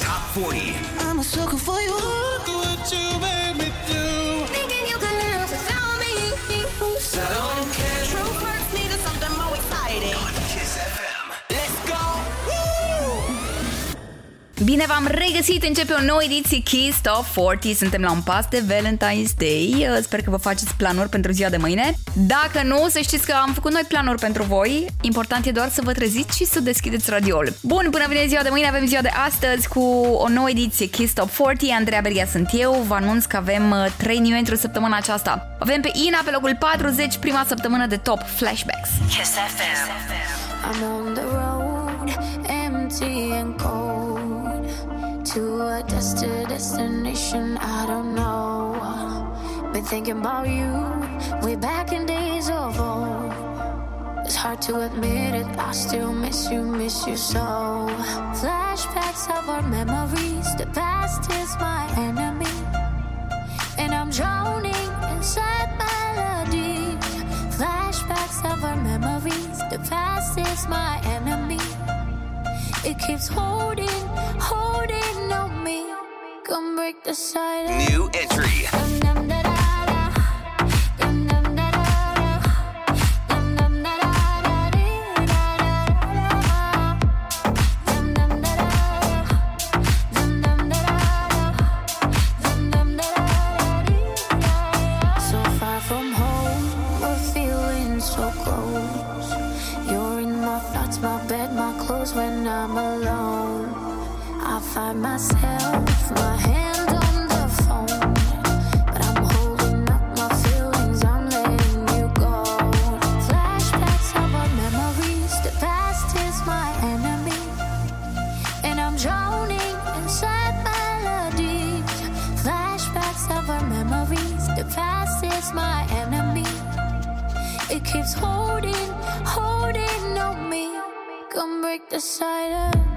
Top 40. I'm a sucker for you. Look what you made me do. Bine v-am regăsit, începe o nouă ediție Kiss Top 40 Suntem la un pas de Valentine's Day. Uh, Sper că vă faceți planuri pentru ziua de mâine. Dacă nu, să știți că am făcut noi planuri pentru voi. Important e doar să vă treziți și să deschideți radioul. Bun, până vine ziua de mâine, avem ziua de astăzi Cu o nouă ediție Kiss Top 40 Andreea Berghia sunt eu. Vă anunț că avem uh, 3 new entry săptămâna aceasta. Avem pe Ina pe locul 40 Prima săptămână de top Flashbacks. Kiss FM. I'm on the road, empty and cold, to a destined destination I don't know. Been thinking about you way back in days of old. It's hard to admit it, I still miss you, miss you so. Flashbacks of our memories, the past is my enemy, and I'm drowning inside melodies. Flashbacks of our memories, the past is my enemy. It keeps holding, holding on me. Come break the silence. New entry. When I'm alone. I find myself, my hand Come break the silence.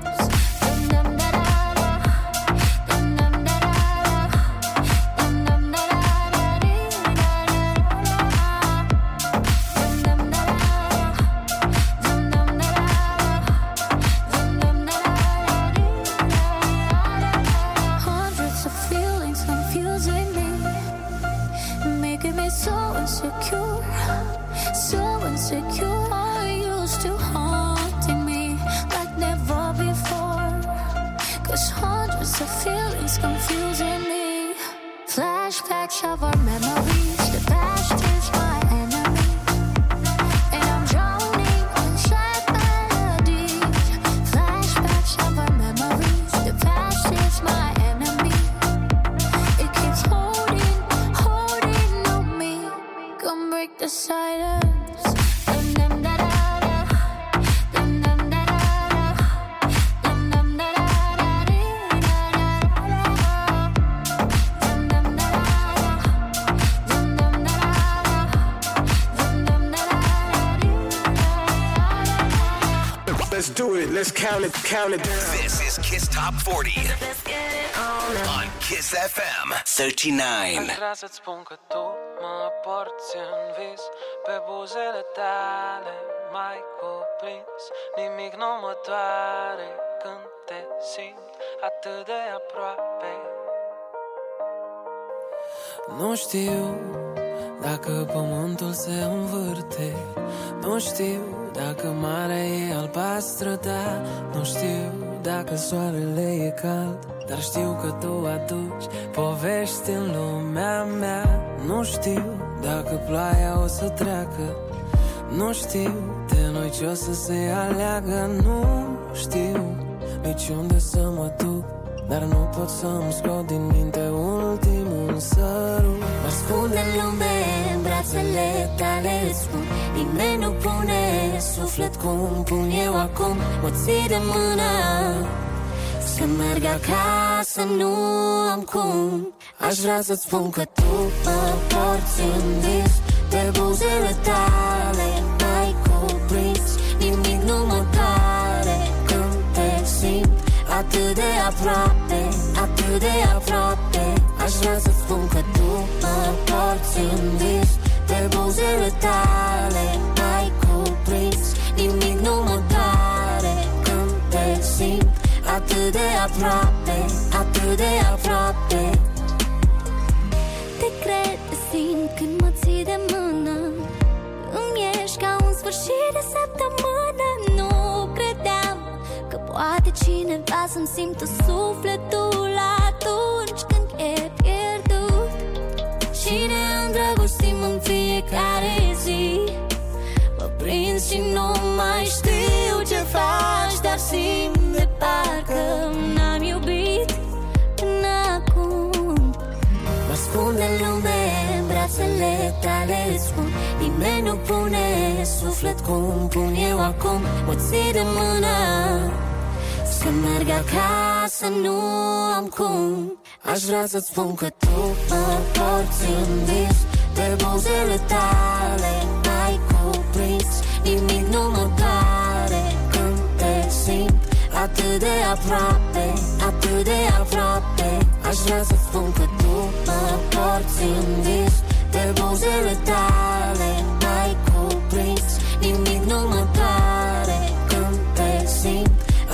Count it. Count it down. This is Kiss Top 40 Let's get it on. on Kiss FM 39. Aș vrea să-ți spun că tu mă porți în vis Pe buzele tale mai cuprins Nimic nu mă doare când te simt atât de aproape Nu știu dacă pământul se învârte Nu știu dacă marea e albastră, da Nu știu dacă soarele e cald. Dar știu că tu aduci povești în lumea mea. Nu știu dacă ploaia o să treacă. Nu știu de noi ce o să se aleagă. Nu știu nici unde să mă duc Dar nu pot să-mi scot din minte ultimul sărut Mă ascund în lume, în brațele tale îți spun. Nimeni nu pune suflet cum pun eu acum. Mă ții de mână Să merg acasă, nu am cum. Aș vrea să-ți spun că tu mă porți în vis Pe buzele tale mai cuprins Nimic nu mă doare când te simt Atât de aproape, atât de aproape Aș vrea să spun că tu mă porți în vis Pe buzele tale mai cuprins Nimic nu mă doare când te simt atât de aproape, atât de aproape. Te cred, te simt când mă ții de mână. Îmi ești ca un sfârșit de săptămână Nu credeam că poate cineva să-mi simtă sufletul atunci când e pierdut. Și ne îndrăgostim în fiecare zi. Mă prind și nu mai știu ce faci Dar simt de parcă n-am iubit până acum. Mă ascunde în lume în brațele tale îți spun Nimeni nu pune suflet cum pun eu acum. Mă ții de mână să merg acasă, nu am cum. Aș vrea să-ți spun că tu mă porți în vis De buzele tale ai cuprins Nimic nu mă doare. Când te simt Atât de aproape, atât de aproape Aș vrea să-ți spun că tu mă porți în vis De buzele tale ai cuprins Nimic nu mă doare când te simt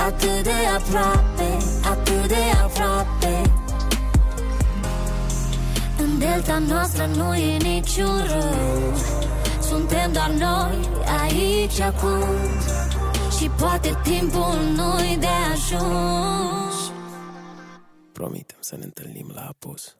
Atât de aproape, atât de aproape. În delta noastră nu e niciun rău. Suntem doar noi aici acum. Și poate timpul nu-i de ajuns. Promitem să ne întâlnim la apus.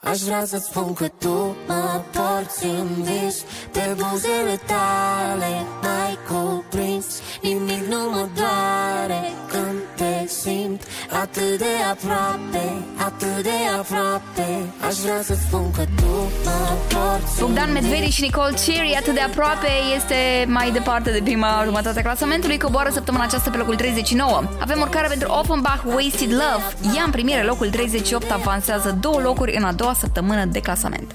Aș vrea să-ți spun că tu mă porți în vis. De buzele tale mai cuprins Nimic nu mă doare când te simt Atât de aproape, atât de aproape Aș vrea să-ți spun că tu mă porți în Bogdan Medvedi și Nicole Cherry atât de aproape este mai departe de prima jumătate a clasamentului coboară săptămâna aceasta pe locul 39. Avem urcare pentru Offenbach Wasted Love. Ea în primire locul 38 avansează două locuri în a doua săptămână de clasament.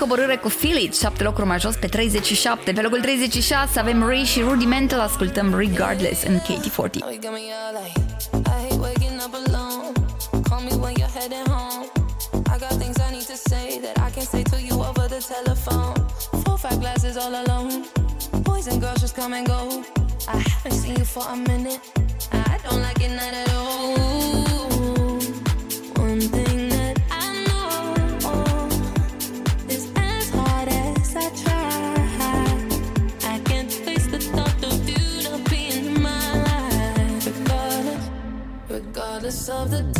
în coborâre cu Philip, 7 locuri mai jos pe 37. Pe locul 36 avem Ray și Rudimental, ascultăm Regardless în KT40. I haven't seen you for a minute. I don't like it not at all. of the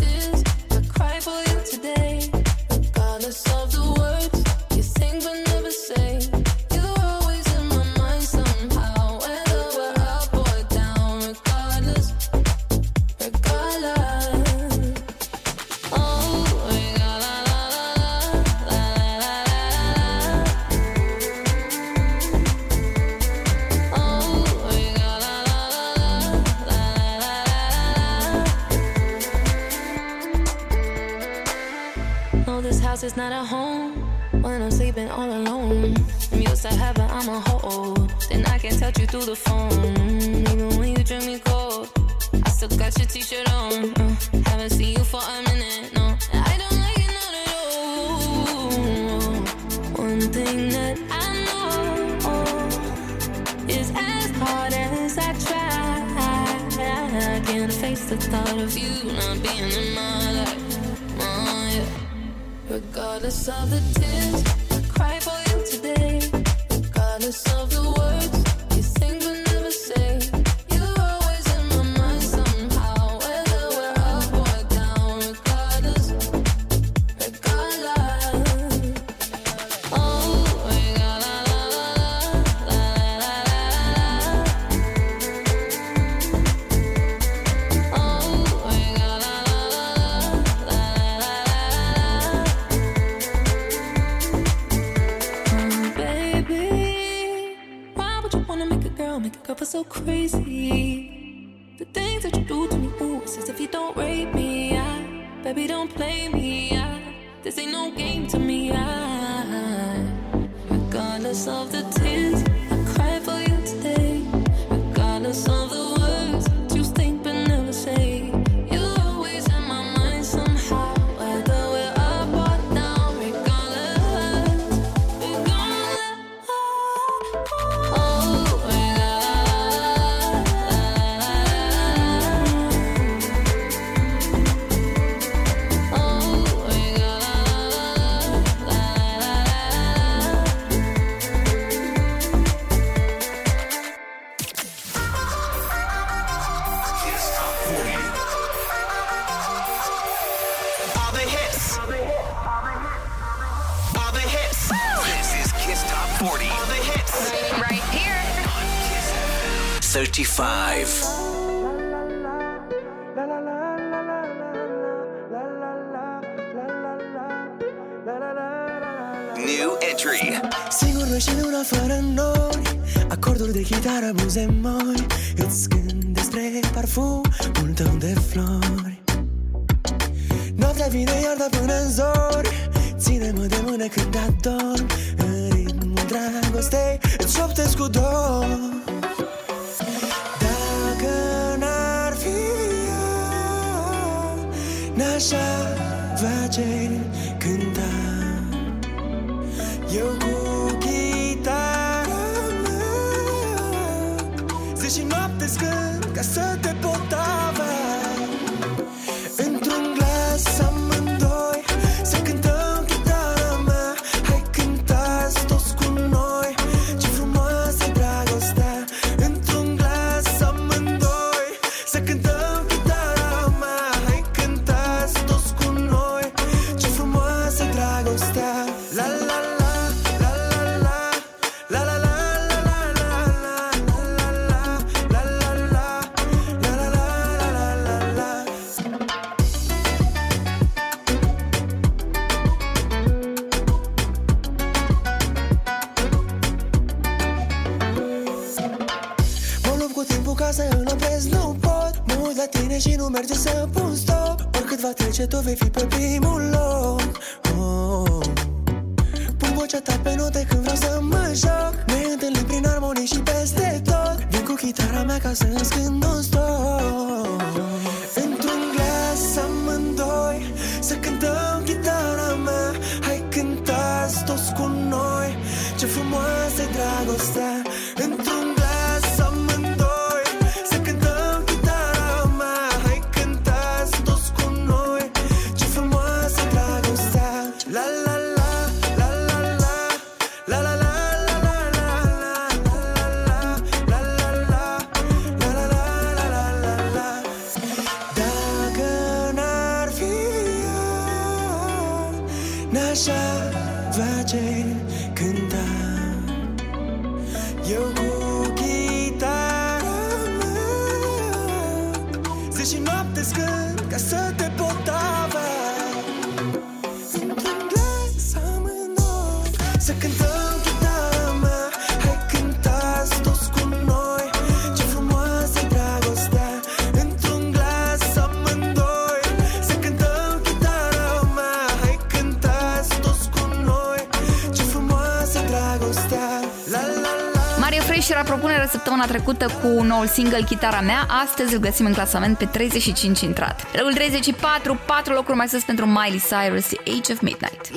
noul single Chitara mea, astăzi îl găsim în clasament pe 35 intrat. Locul 34, 4 locuri mai sus pentru Miley Cyrus, The Age of Midnight.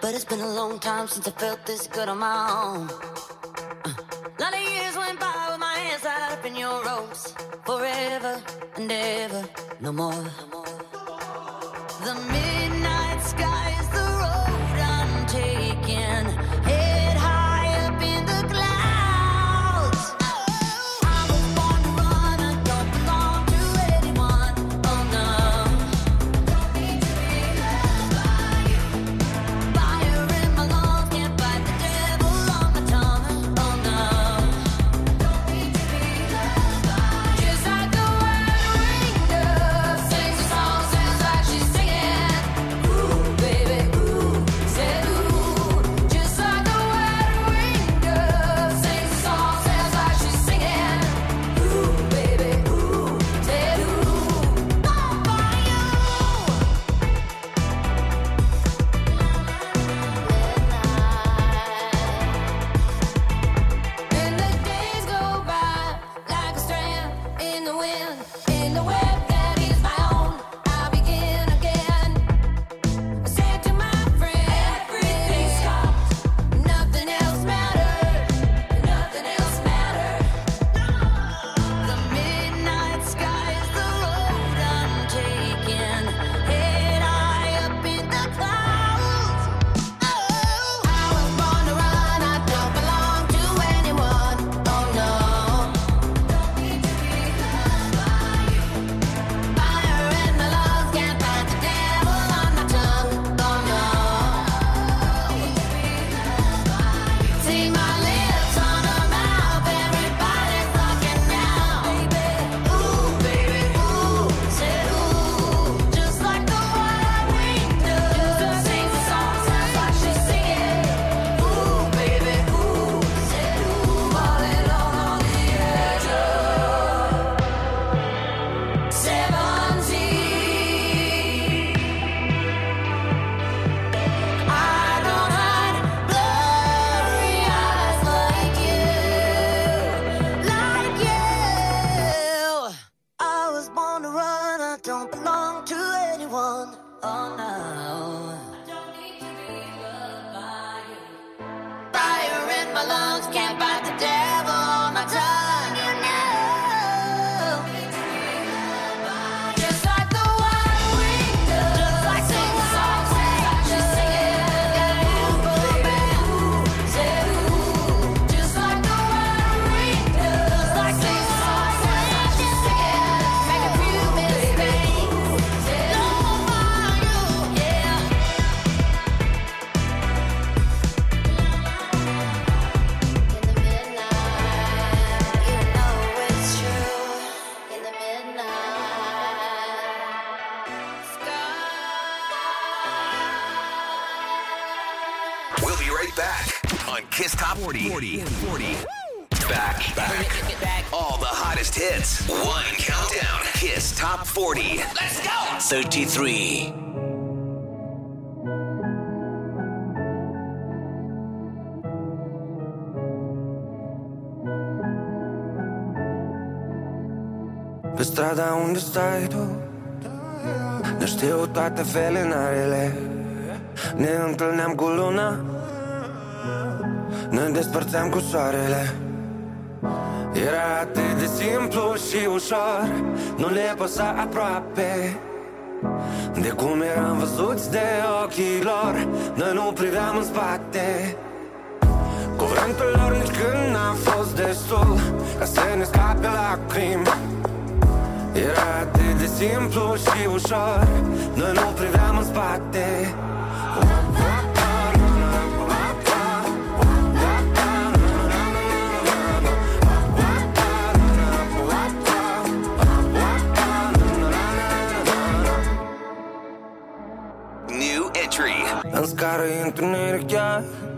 But it's been a long time since I felt this good on my own. Toate felinarele. Ne întâlneam cu luna Ne despărțeam cu soarele. Era atât de simplu și ușor Nu le păsa aproape. De cum eram văzuți de ochii lor Noi nu priveam în spate. Cuvântul lor nici când n-a fost destul Ca să ne scape lacrimi era atât de simplu și ușor Noi nu priveam în spate New entry. În scară intru chiar Și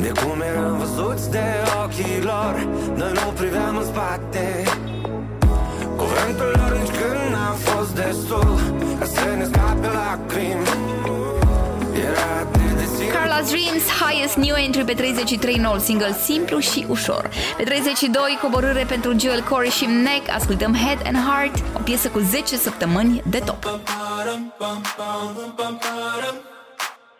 De cum eram văzuți de ochii lor Noi nu priveam în spate Cuvântul lor nici când n-a fost destul Ca să ne scape lacrimi Era atât de simplu Carla's Dreams, highest new entry pe 33 noul single simplu și ușor. Pe 32 coborâre pentru Joel Corey și Neck, ascultăm Head and Heart, o piesă cu 10 săptămâni de top.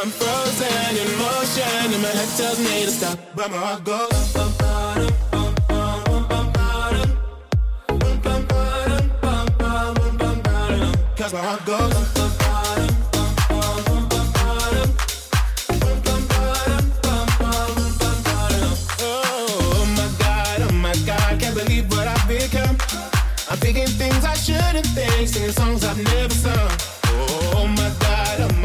I'm frozen in motion, and my head tells me to stop, but my heart goes. bum, bum, bum, bum, bum, bum, bum, bum, bum, bum, bum, bum, bum, bum, Cause my heart goes. Oh my god, oh my god, can't believe what I've become. I'm thinking things I shouldn't think, singing songs I've never sung.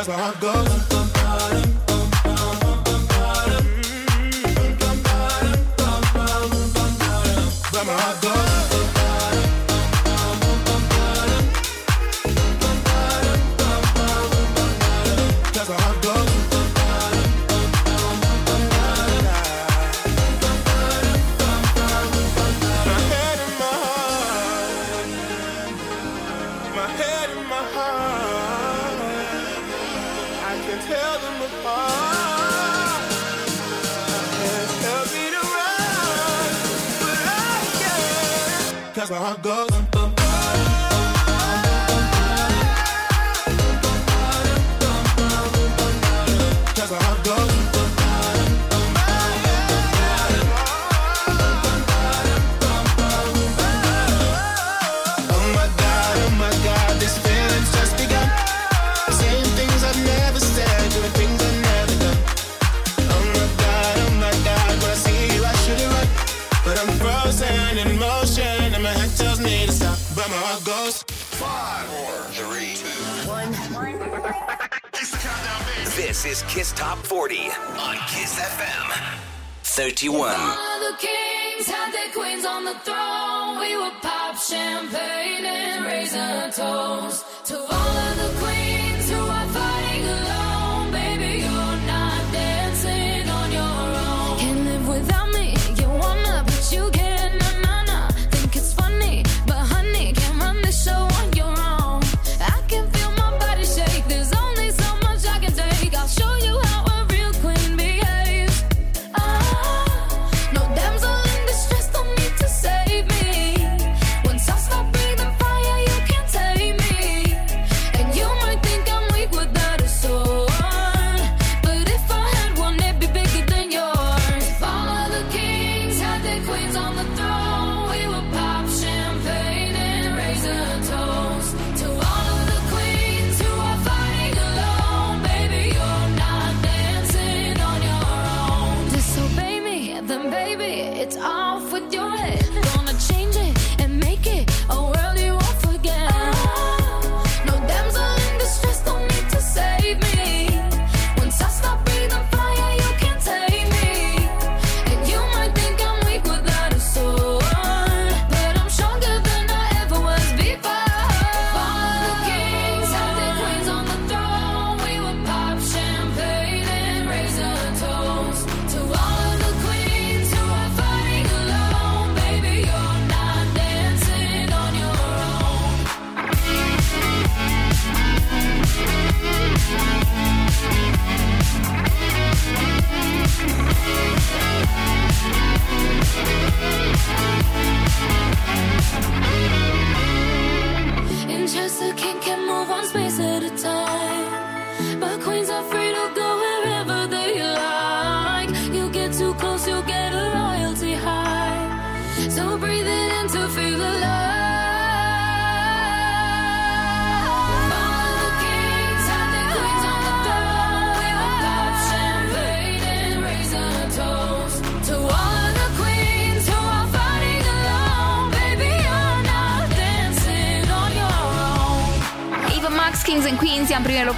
that's where I'm go. my God. This is Kiss Top 40 on Kiss FM 31. All the kings had their queens on the throne. We would pop champagne and raise a toast to all of the queens.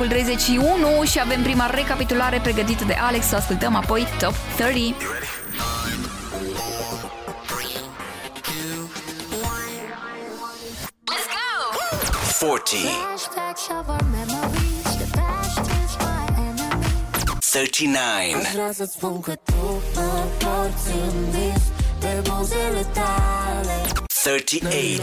locul 31 și avem prima recapitulare pregătită de Alex. O ascultăm apoi Top 30. Let's go! 40. 39. 38.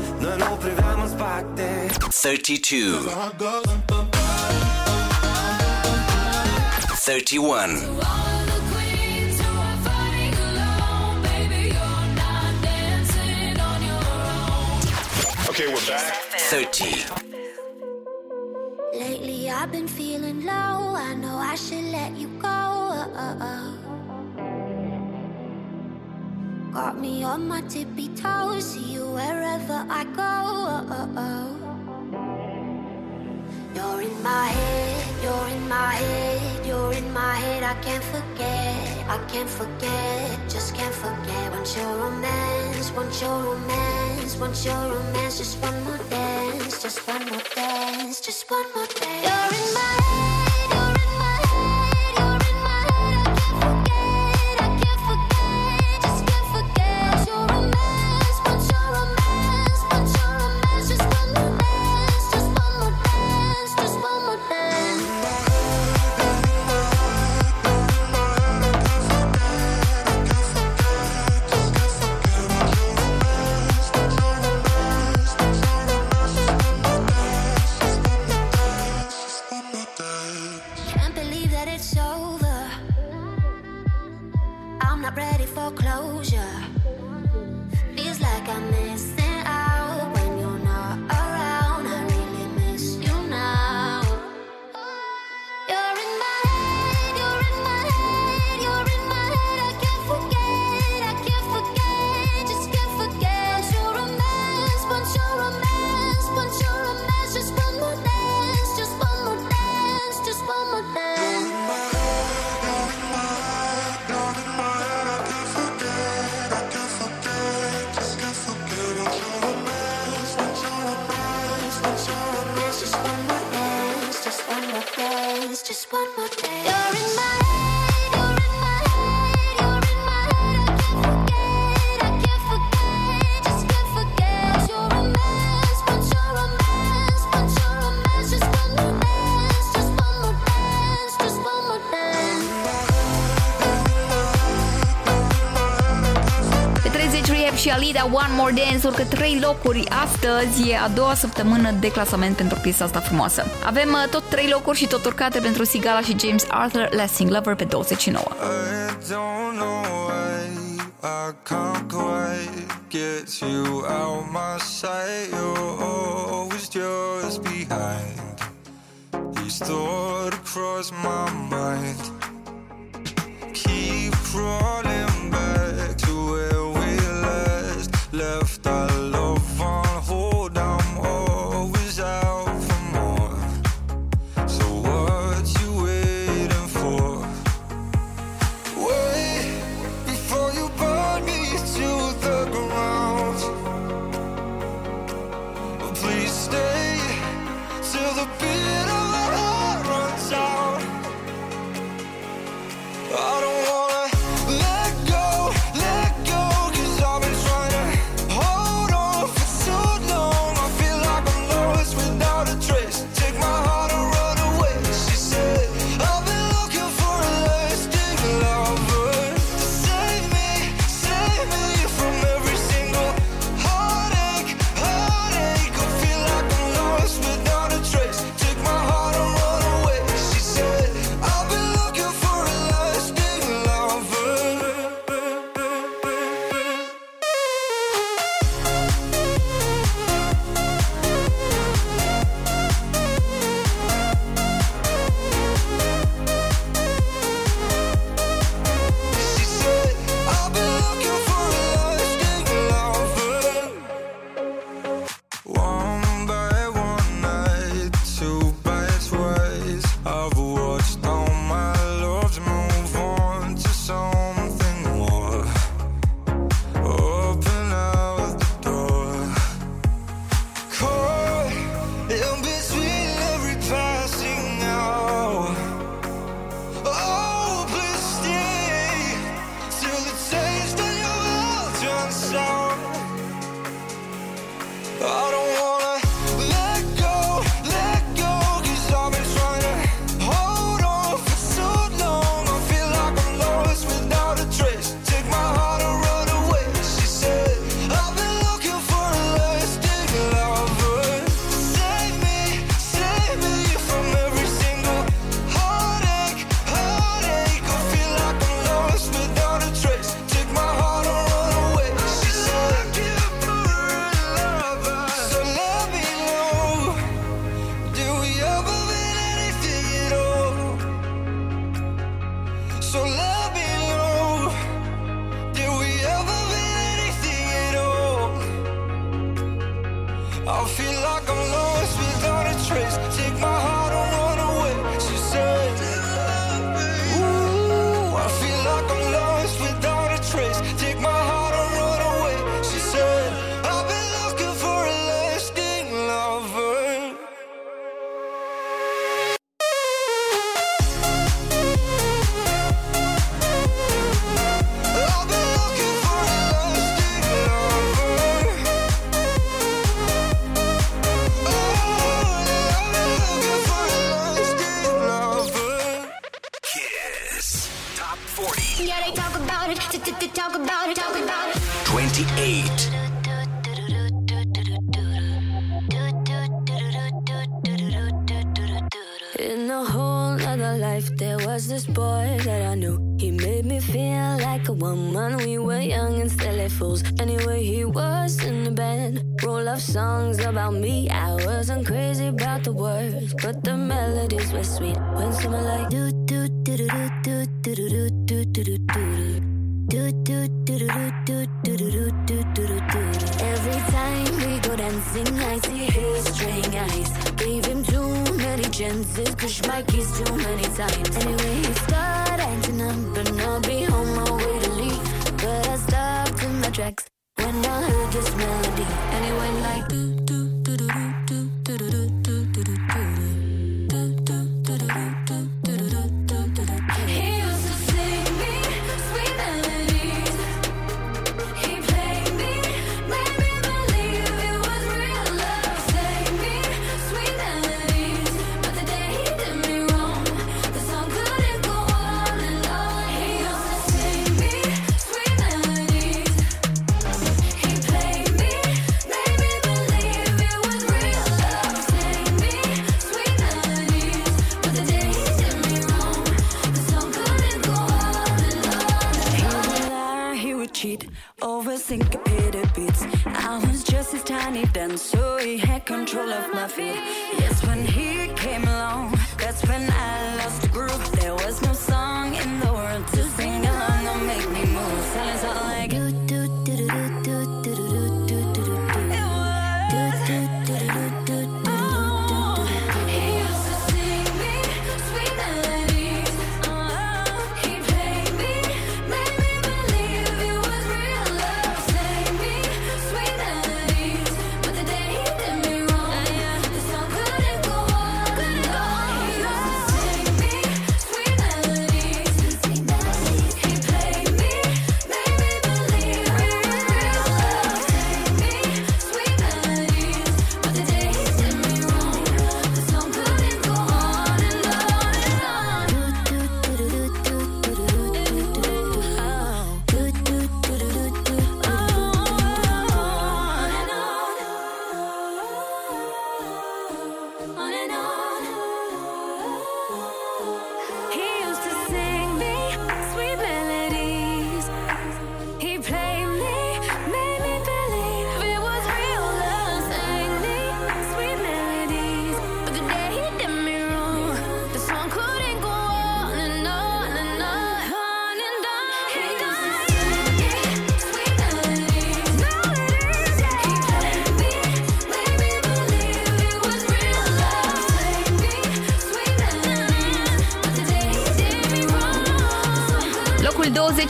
Noi nu priveam în spate 32 31 Okay, we're back. 30. Lately, I've been feeling low. I know I should let you go. Uh, uh, uh. Got me on my tippy. I go. Oh, oh, oh. You're in my head, you're in my head, you're in my head. I can't forget, I can't forget, just can't forget. Want your romance, want your romance, want your romance. Just one more dance, just one more dance, just one more dance. You're in my la One More Dance urcă 3 locuri astăzi, e a doua săptămână de clasament pentru piesa asta frumoasă. Avem uh, tot 3 locuri și tot urcate pentru Sigala și James Arthur, Lasting Lover pe 29. I can't quite get you out my sight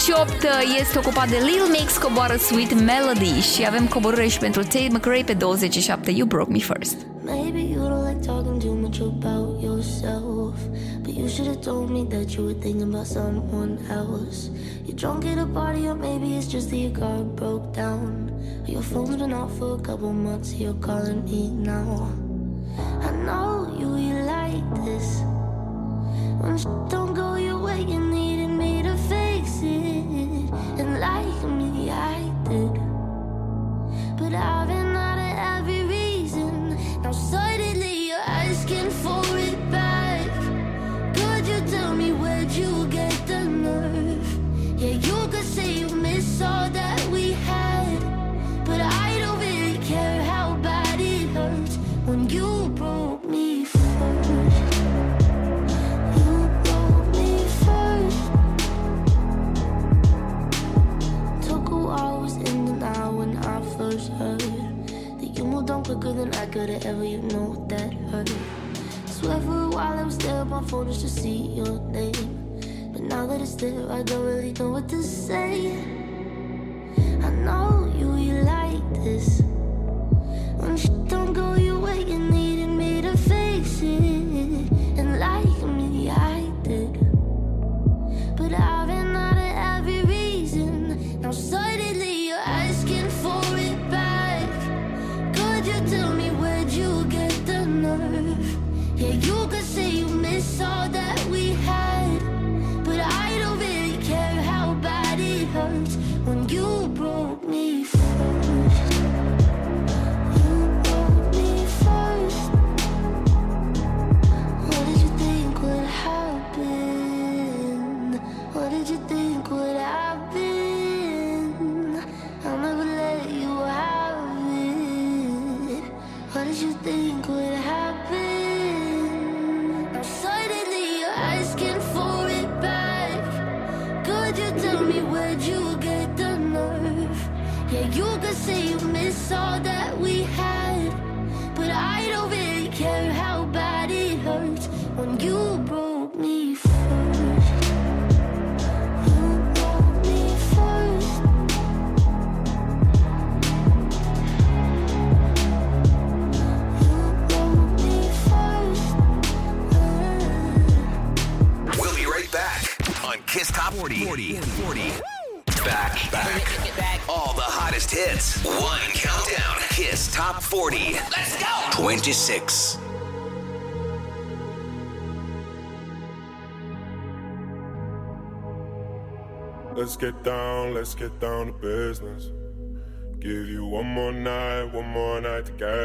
8 uh, este ocupat de Lil Mix, coboară Sweet Melody și avem coborâre și pentru Tate McRae pe 27 You Broke Me First. Maybe you don't like talking too much about yourself But you should have told me that you were thinking about someone else. You're drunk at a party or maybe it's just that your car broke down. Your phone's been off for a couple months, you're calling me now.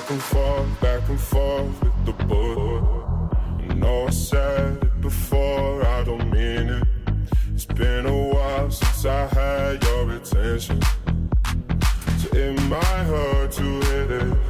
Back and forth, back and forth with the book. I know I said it before, I don't mean it. It's been a while since I had your attention. So it might hurt to hit it.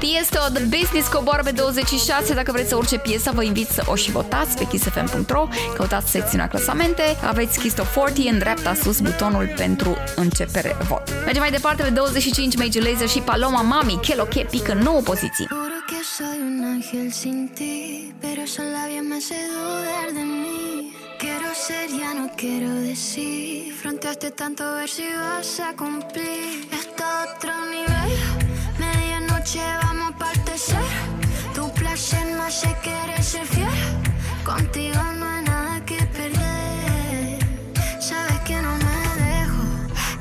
Tiesto The Business coboară pe 26 Dacă vreți să urce piesa, vă invit să o și votați pe kissfm.ro Căutați secțiunea clasamente Aveți Kiss Top 40 în dreapta sus butonul pentru începere vot Mergem mai departe pe 25 Major Lazer și Paloma Mami Chelo Che pică 9 poziții Juro que soy un ángel sin ti, pero esos labios me hace dudar de mí. Quiero ser, ya no quiero decir. Fronteaste tanto a ver si vas a cumplir. Esto a otro nivel. Medianoche vamos a tercer. Tu placer no hace querer ser fiel. Contigo no hay nada que perder. Sabes que no me dejo.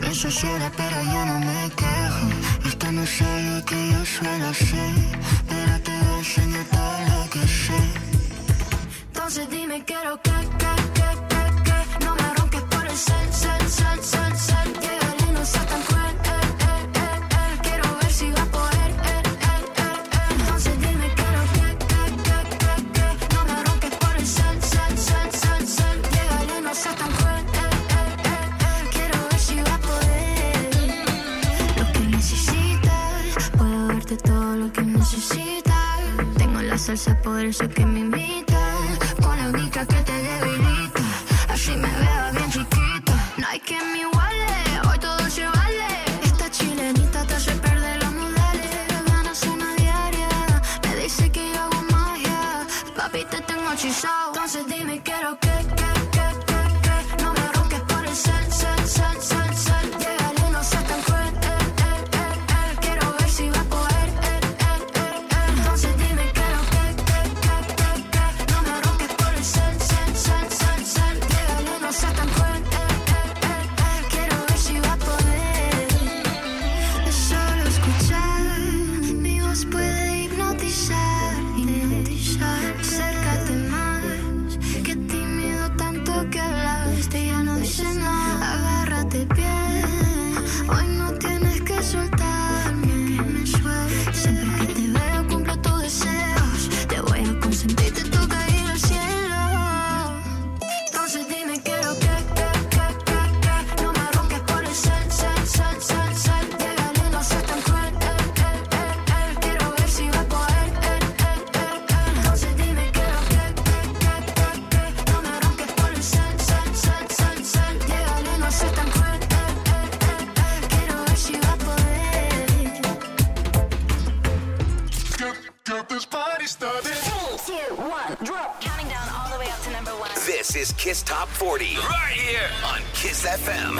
No soy ciega, pero yo no me quejo. Esto no es lo que yo suelo hacer, pero te voy a enseñar todo lo que sé. Entonces dime, quiero que, que, que, que, que no me ronques por el cel, salsa, por eso que me invitas. Con la única que te debilita. Así me veo bien chiquita. No hay que me 40. Right here on Kiss FM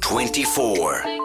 24.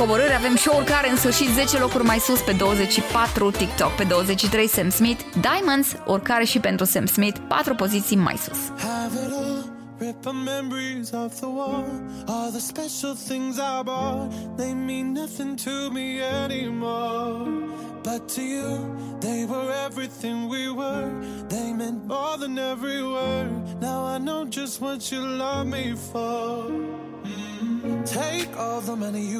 coborâri, avem show-uri care în sfârșit 10 locuri mai sus pe 24 TikTok, pe 23 Sam Smith, Diamonds, oricare și pentru Sam Smith, 4 poziții mai sus. Rip the memories of the war. All the special things I bought, they mean nothing to me anymore. But to you, they were everything we were. They meant more than every word. Now I know just what you love me for. Mm-hmm. Take all the money you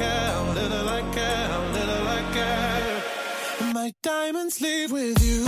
like little like air, little like air. My diamonds leave with you.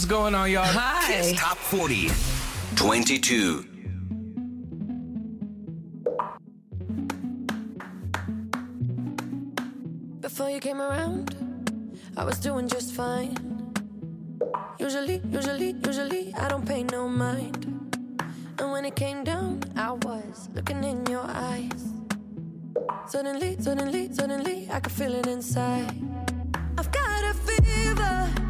What's going on, y'all? Hi. Kiss Top 40, 22. Before you came around, I was doing just fine. Usually, usually, usually, I don't pay no mind. And when it came down, I was looking in your eyes. Suddenly, suddenly, suddenly, I could feel it inside. I've got a fever.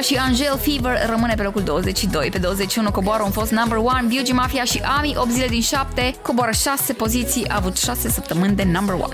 Și Angel Fever rămâne pe locul 22. Pe 21 coboară un fost number 1, Beauty Mafia și Ami, 8 zile din 7, coboară 6 poziții, a avut 6 săptămâni de number 1.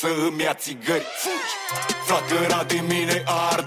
să îmi ia țigări Fugi! Flacăra de mine ard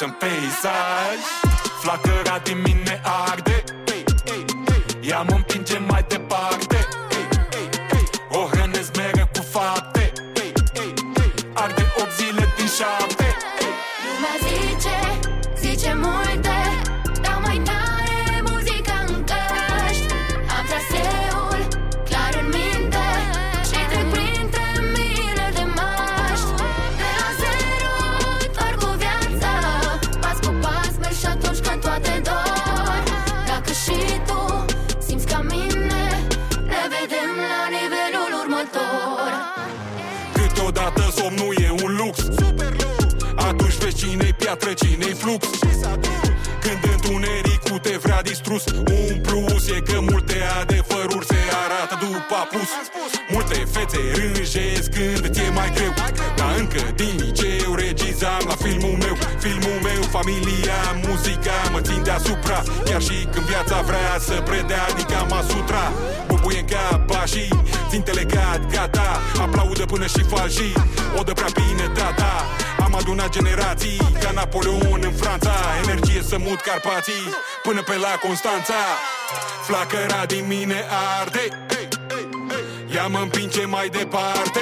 în peisaj. Flacăra din vrea distrus Un plus e că multe adevăruri se arată după apus. Multe fețe rânjesc când ți-e mai greu. Dar încă din liceu regizam la filmul meu. Filmul meu, familia, muzica mă țin deasupra. Chiar și când viața vrea să predea din Kama Sutra Bubuie în cap pașii, ținte legat, gata. Aplaudă până și falșii, o dă prea bine tata. Am adunat generații ca Napoleon în Franța. Energie să mut Carpații până pe la Constanța. Flacăra din mine arde Ea mă împinge mai departe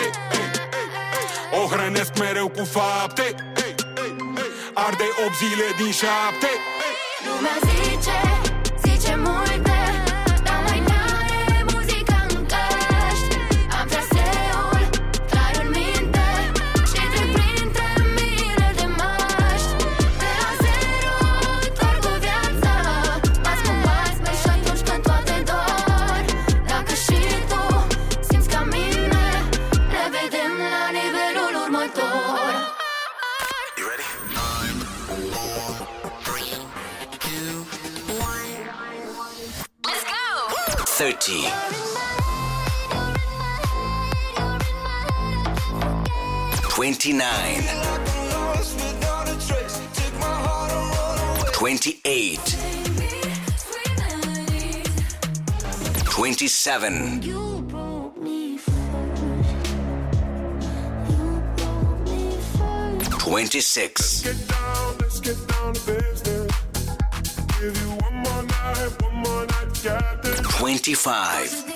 O hrănesc mereu cu fapte Arde 8 zile din 7 29. 28. 27. 26. 25.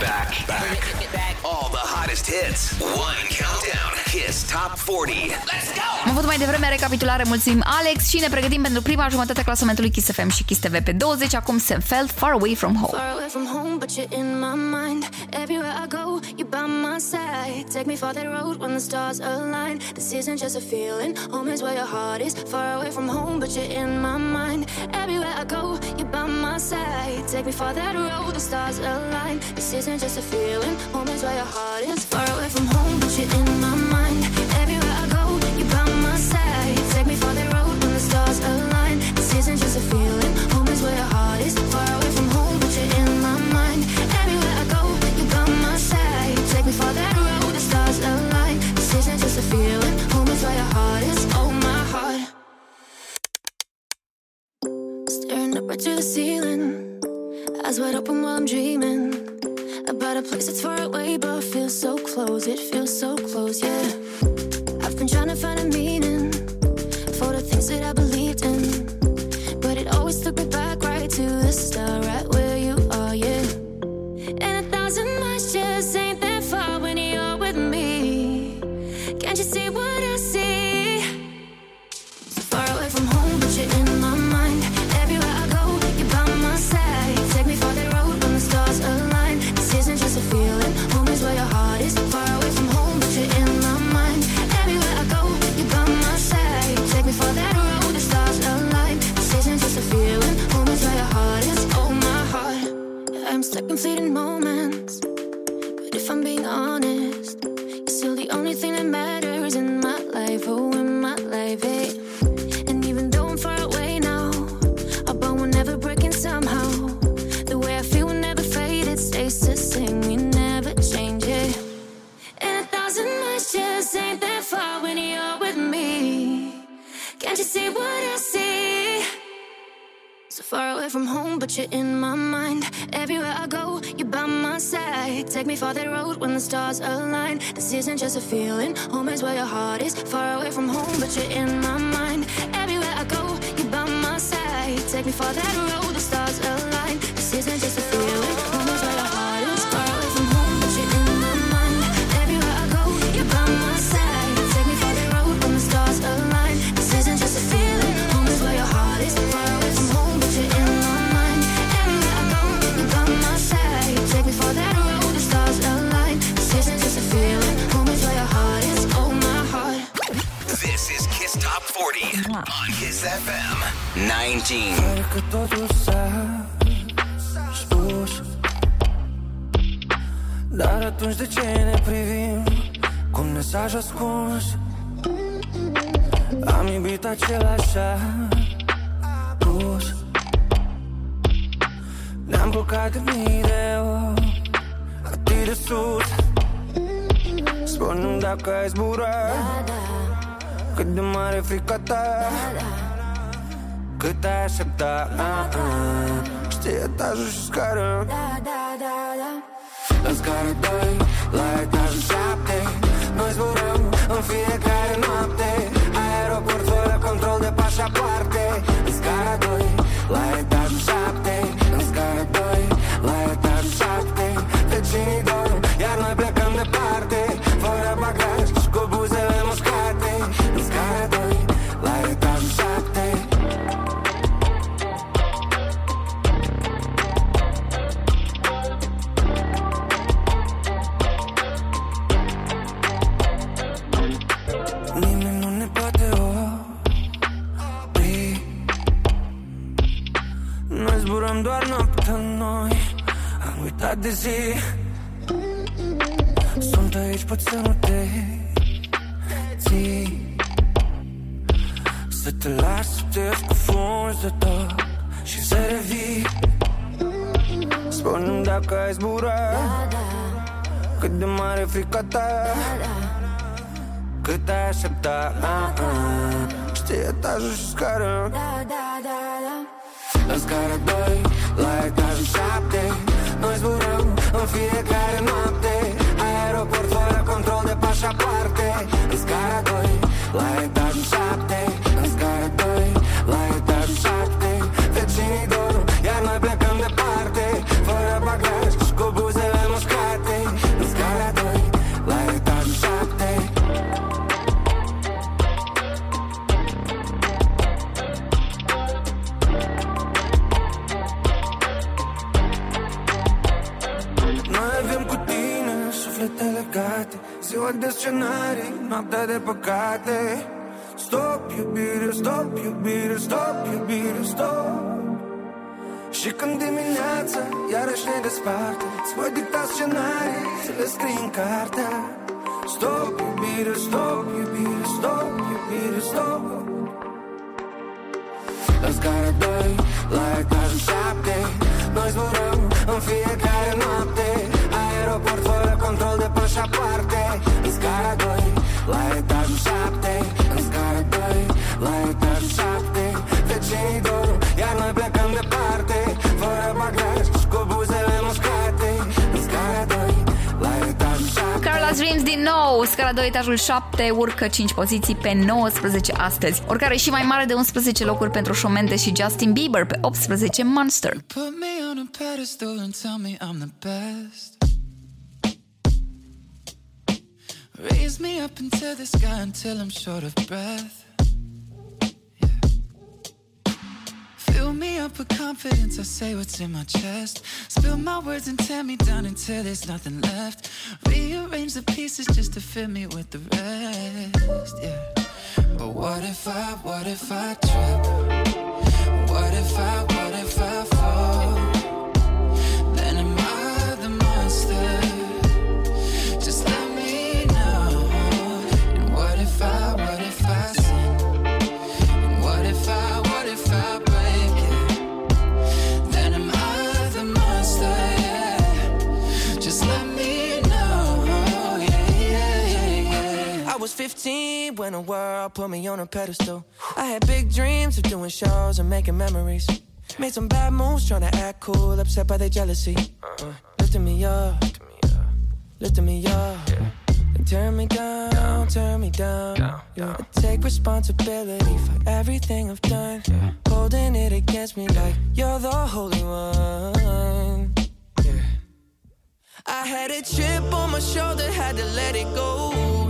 Back, back. All the hottest hits. One countdown. Kiss Top 40. Let's go! Am avut mai devreme recapitulare, mulțumim Alex și ne pregătim pentru prima jumătate a clasamentului Kiss FM și Kiss TV pe 20, acum Sam Feld, Far Away From Home. Far away from home, but you're in my mind. Everywhere I go, you're by my side. Take me for that road when the stars align. This isn't just a feeling, home is where your heart is. Far away from home, but you're in my mind. Everywhere I go, you're by my side. Take me for that road, the stars align. This isn't just a feeling, home is where your heart is. Far away from home, but you're in my mind. Everywhere I go, you're by my side. Take me for that road when the stars align. This isn't just a feeling, home is where your heart is. Far away from home, but you're in my mind. Everywhere I go, you're by my side. Take me for that road, the stars align. This isn't just a feeling, home is where your heart is. Oh, my heart. Staring up right to the ceiling, eyes wide open while I'm dreaming about a place that's far away but feels so close. It feels so close, yeah. just a feeling. Home is where your heart is. Far away from home, but you're in așa pus Ne-am culcat de mii de ori Atât de sus. Spune-mi dacă ai zburat da, da. Cât de mare frica ta. Da, cât ai aștepta? Știi etajul și scară. de scenarii, noaptea de păcate. Stop iubire, stop iubire, stop iubire, stop. Și când dimineața iarăși ne desparte Îți voi dicta scenarii, să le scrii în cartea Stop iubire, stop iubire, stop iubire, stop. La scara 2, la etajul 7 Noi zburăm în fiecare noapte. Aeroport fără control de pașapoarte. La etajul 7 În scară 2 La etajul 7 Vecinii dorm Iar noi plecăm departe Fără bagaj Și cu buzele muscate În scară 2 La etajul 7 Carla's Dreams din nou. Scara 2, etajul 7 Urcă 5 poziții pe 19 astăzi. Oricare și mai mare de 11 locuri pentru Șomente și Justin Bieber Pe 18 Monster. You put me on a pedestal and tell me I'm the best. Raise me up into the sky until I'm short of breath. Yeah. Fill me up with confidence, I say what's in my chest. Spill my words and tear me down until there's nothing left. Rearrange the pieces just to fill me with the rest. Yeah. But what if I, what if I trip? What if I, what if I fall? Was 15 when the world put me on a pedestal. I had big dreams of doing shows and making memories. Made some bad moves trying to act cool, upset by their jealousy. Uh, lifting me up, lifting me up. And turn me down, turn me down. Yeah. I take responsibility for everything I've done. Holding it against me like you're the holy one. Yeah. I had a chip on my shoulder, had to let it go.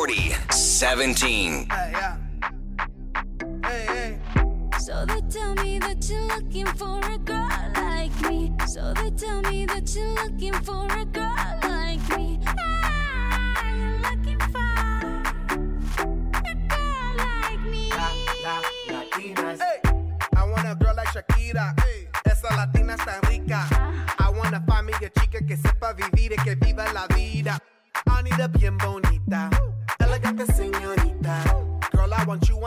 40. 17. So they tell me that you're looking for a girl like me. So they tell me that you're looking for a girl like me. Ah, you're looking for a girl like me. La, la, Hey, I want a girl like Shakira. Esa latina está rica. I wanna find me a chica que sepa vivir y que viva la vida. I need a bien bonita,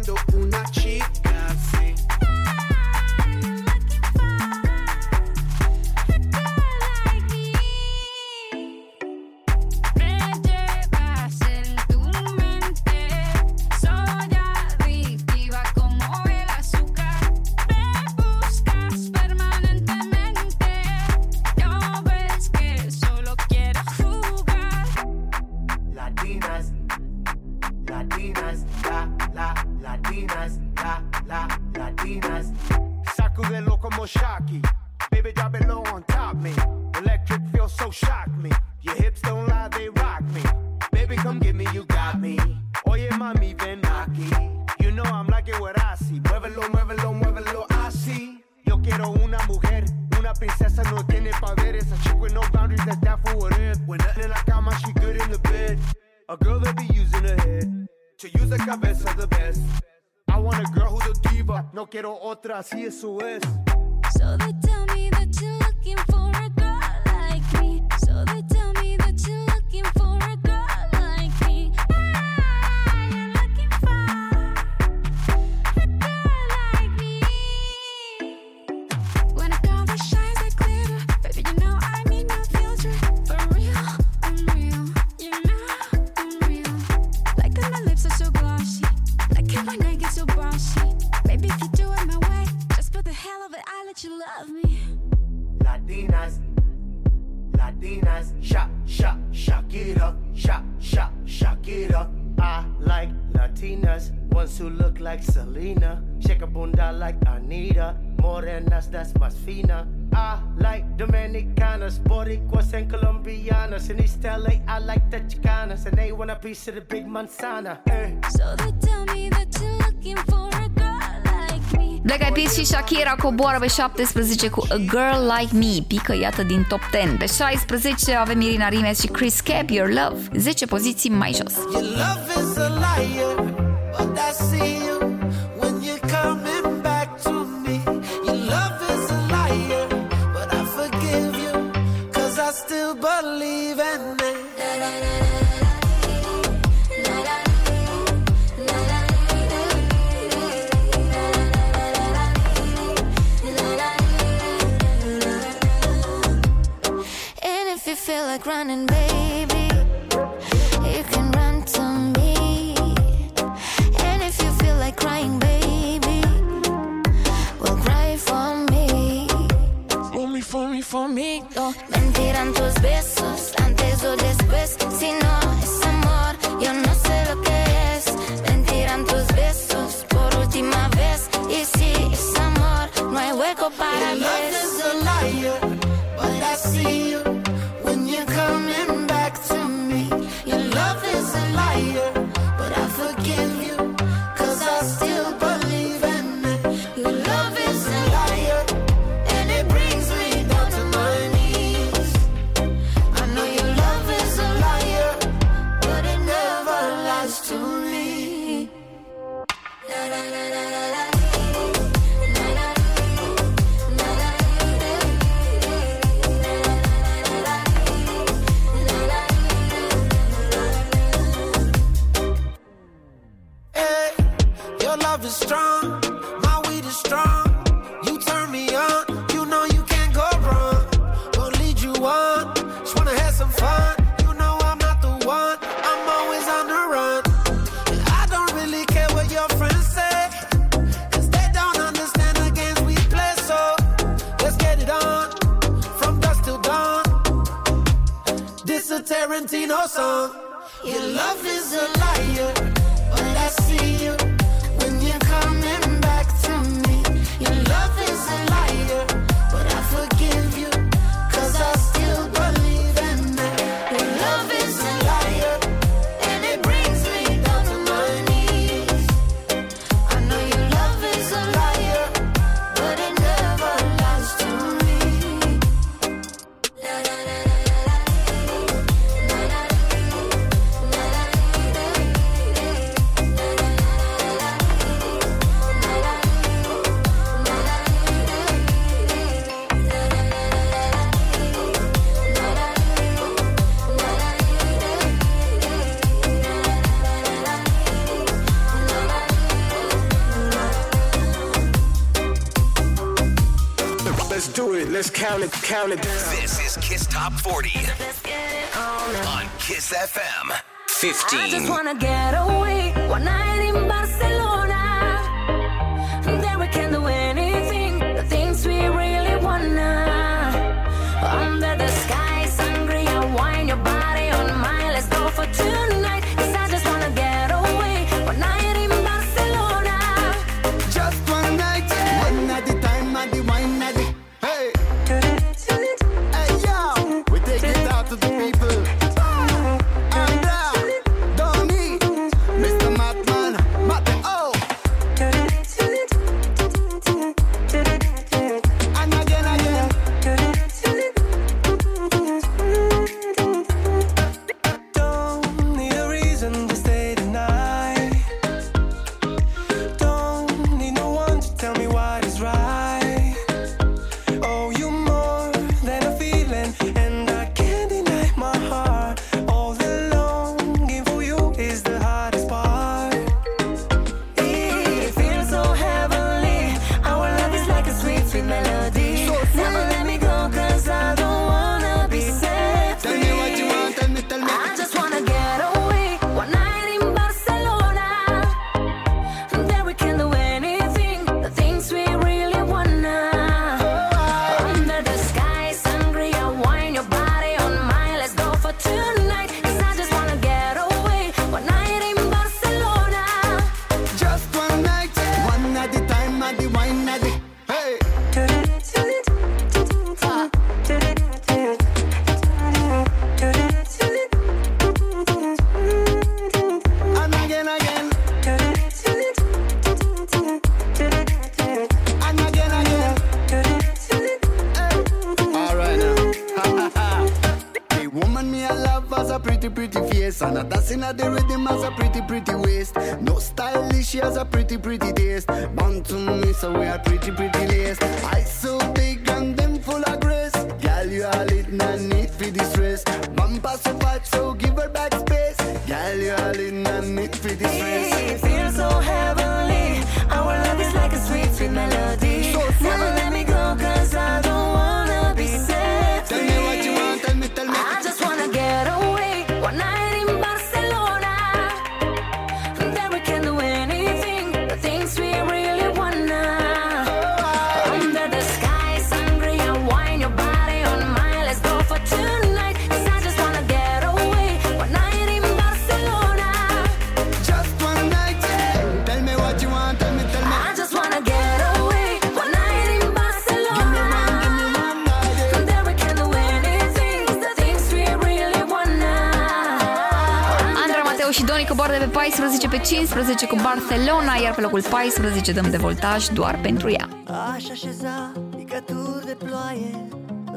quando una cheat. Baby, drop it low on top me. Electric feels so shock me. Your hips don't lie, they rock me. Baby, come get me, you got me. Oye, mami, ven aquí. You know I'm like it what I see. Muévelo, muévelo, muévelo así. Yo quiero una mujer, una princesa no tiene poderes. A chick with no boundaries, that's down for what is. When nothing in la cama, she good in the bed. A girl that be using her head to use the cabeza the best. I want a girl who's a diva. No quiero otra, así eso es. So that. manzana. Eh. Black Eyed Peas și Shakira coboară pe 17 cu A Girl Like Me, pică iată din top 10. Pe 16 avem Irina Rimes și Chris Cap, Your Love, 10 poziții mai jos. Your love is a liar. count it down. This is Kiss Top 40 on Kiss FM. 15. I just wanna get away one night. Pretty, waist. No stylish, she has a pretty, pretty taste. Bound to me, so we are pretty, pretty laced. Eyes so big and them full of grace. Girl, you are lit, no need for distress. Și Doni coboară de pe 14 pe 15 cu Barcelona, iar pe locul 14 dăm de voltaj doar pentru ea. Aș așeza picături de ploaie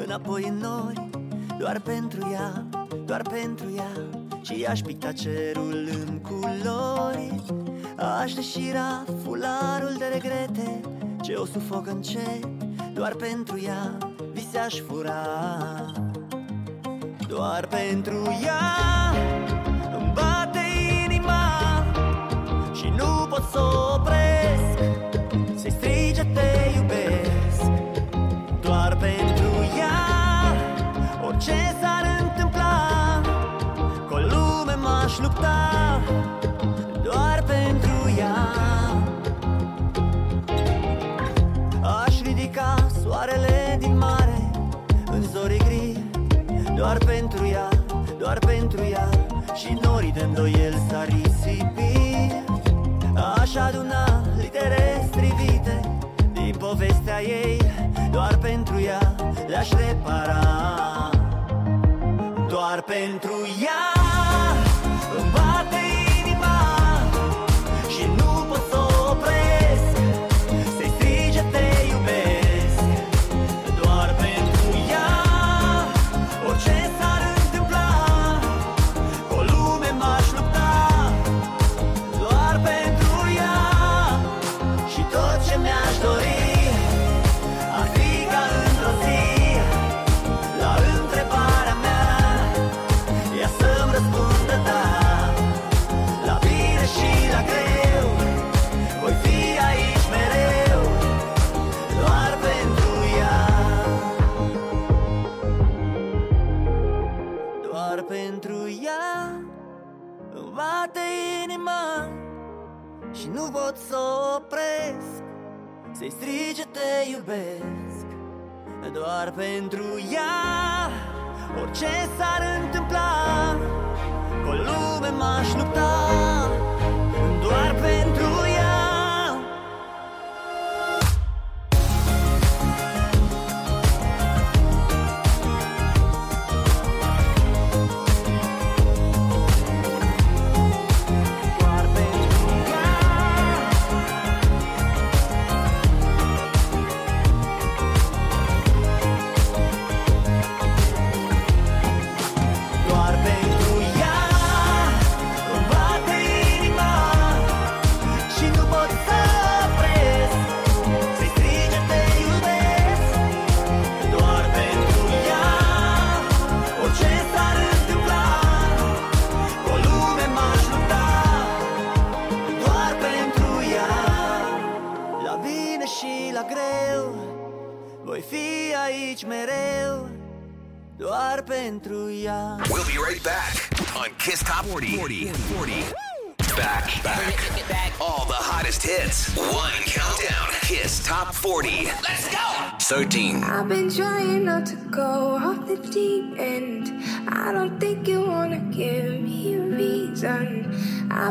Înapoi în nori Doar pentru ea, doar pentru ea. Și aș picta cerul în culori Aș deșira fularul de regrete. Ce o sufoc încet Doar pentru ea vise aș fura. Doar pentru ea pot să o opresc să-i strige te iubesc. Doar pentru ea Orice s-ar întâmpla Cu o lume m-aș lupta Doar pentru ea. Aș ridica soarele din mare În zori gri Doar pentru ea, doar pentru ea. Și norii de îndoiel s-ar risipi Aș aduna litere strivite Din povestea ei Doar pentru ea le-aș repara. Doar pentru ea strige te iubesc. Doar pentru ea Orice s-ar întâmpla Cu o lume m-aș lupta. Doar pentru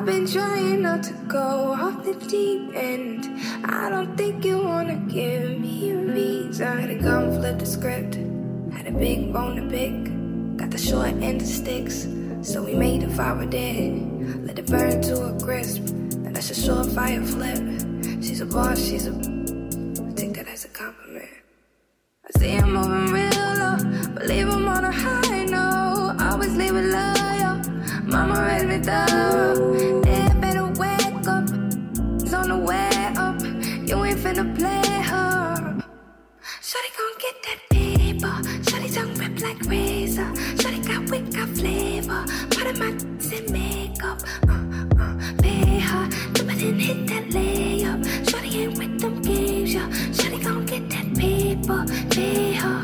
I've been trying not to go off the deep end. I don't think you wanna give me a reason. Had a gun, flip the script. Had a big bone to pick. Got the short end of sticks. So we made a fire dead. Let it burn to a crisp. And that's a short fire flip. She's a boss, she's a. Shawty got flavor. Part of my in makeup. Uh, uh, pay her. Jump and hit that layup. Shawty ain't with them games, yeah. Shawty gon' get that paper. Pay her.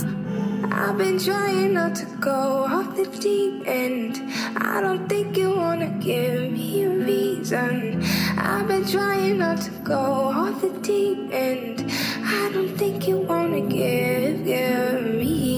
I've been trying not to go off the deep end. I don't think you wanna give me a reason. I've been trying not to go off the deep end. I don't think you wanna give, give me.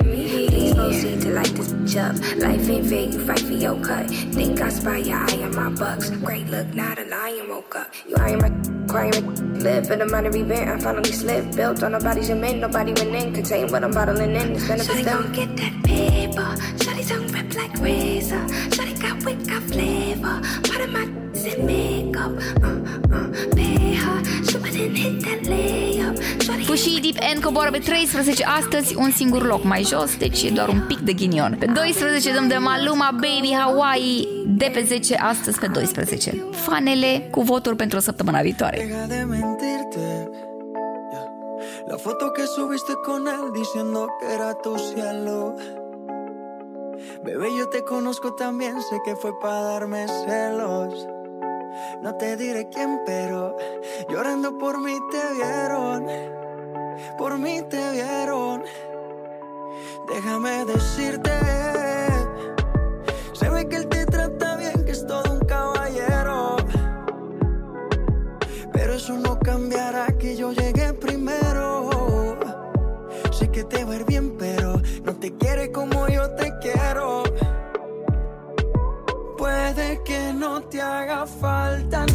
proceed to light this bitch up. Life ain't fair, you fight for your cut. Think I spy your eye on my bucks. Great look, not a lion woke up. You eyeing my crying live in a minor event. I finally slipped. Built on nobody's cement, nobody went in. Contain what I'm bottling in. It's benefits Shawty them. gon' get that paper. Shawty tongue rip like razor. Shawty got wit, got flavor. Part of my in makeup. Uh, uh, pay her. Shoot it and hit that layup. Shawty Fușii Deep End coboară pe 13 astăzi, un singur loc mai jos, deci e doar un pic de ghinion. Pe 12 dăm de Maluma Baby Hawaii, de pe 10 astăzi pe 12. Fanele cu voturi pentru o săptămână viitoare. Deja de mentirte. Yeah. La foto que subiste con él diciendo que era tu cielo. Bebé, yo te conozco también, sé que fue para darme celos. No te diré quién, pero llorando por mí te vieron. Por mí te vieron. Déjame decirte. Se ve que él haga falta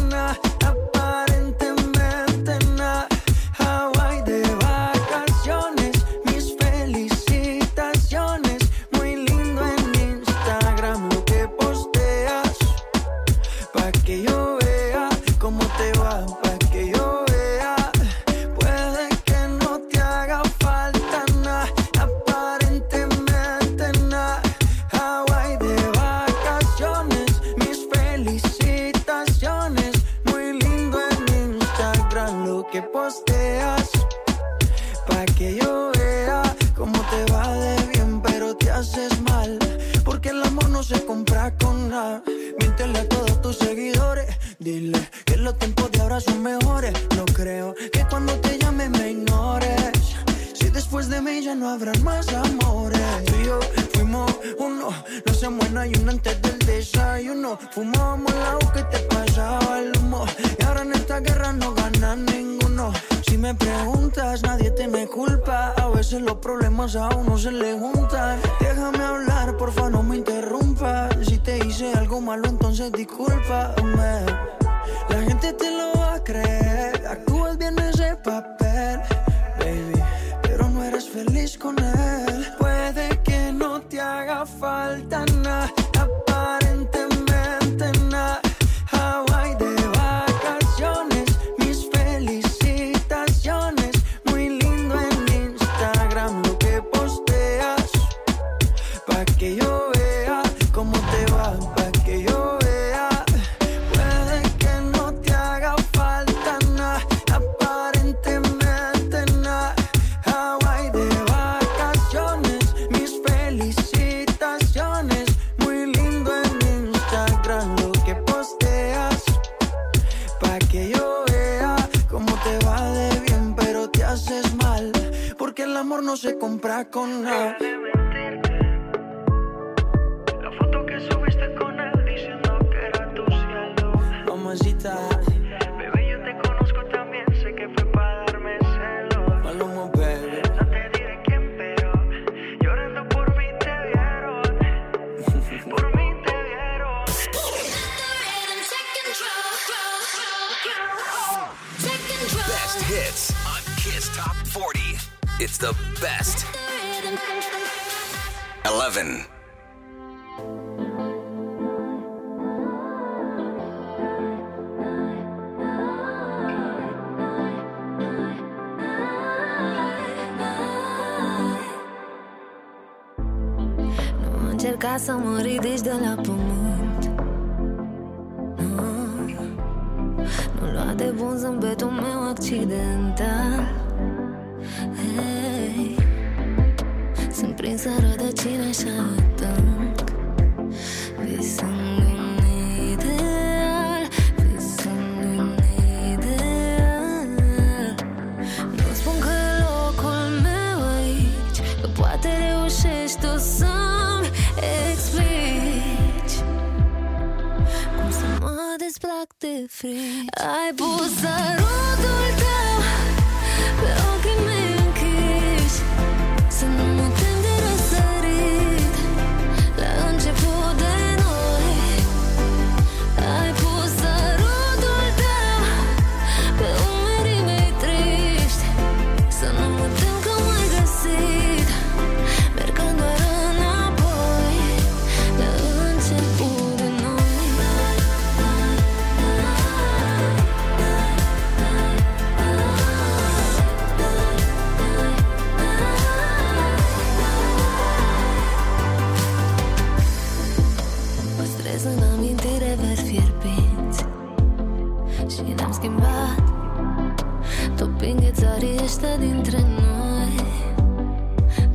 Înghețarii ăștia dintre noi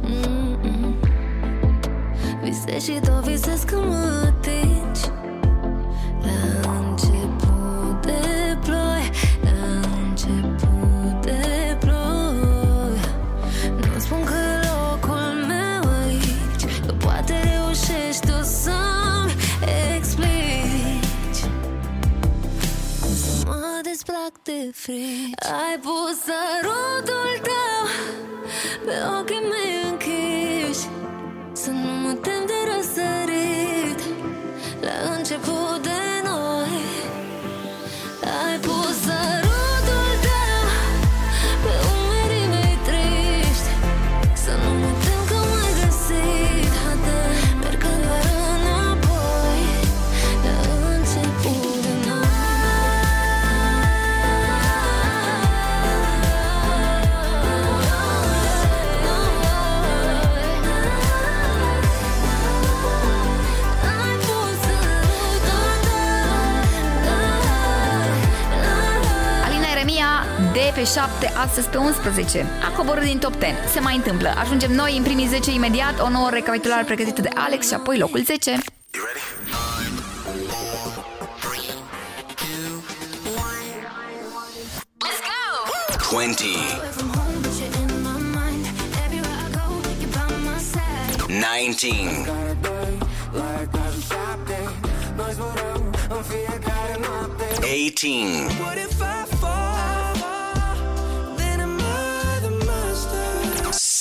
Mm-mm. Și tot visez că mă frici. Ai pus sărutul tău pe ochii pe 7, astăzi pe 11. A coborât din top 10. Se mai întâmplă. Ajungem noi în primii 10 imediat, o nouă recapitulare pregătită de Alex și apoi locul 10. Let's go! 20 19 18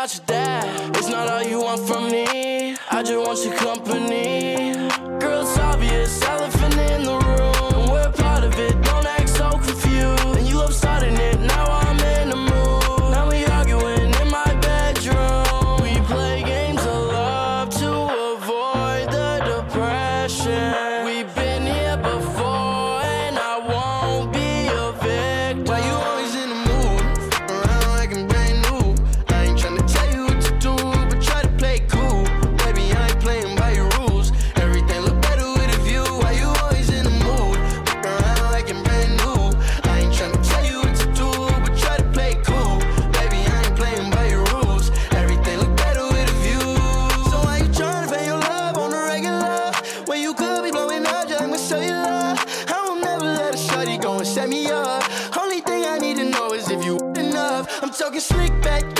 not your dad. It's not all you want from me. I just want your company. talking slick back.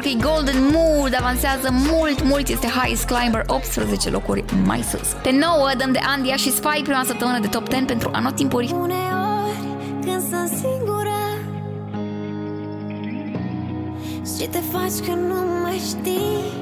Turkey Golden Mood avansează mult, mult, este Highest Climber 18 locuri mai sus. Pe 9 dăm de Andia și Spy prima săptămână de top 10 pentru anotimpuri. Uneori când sunt singură Și te faci că nu mai știi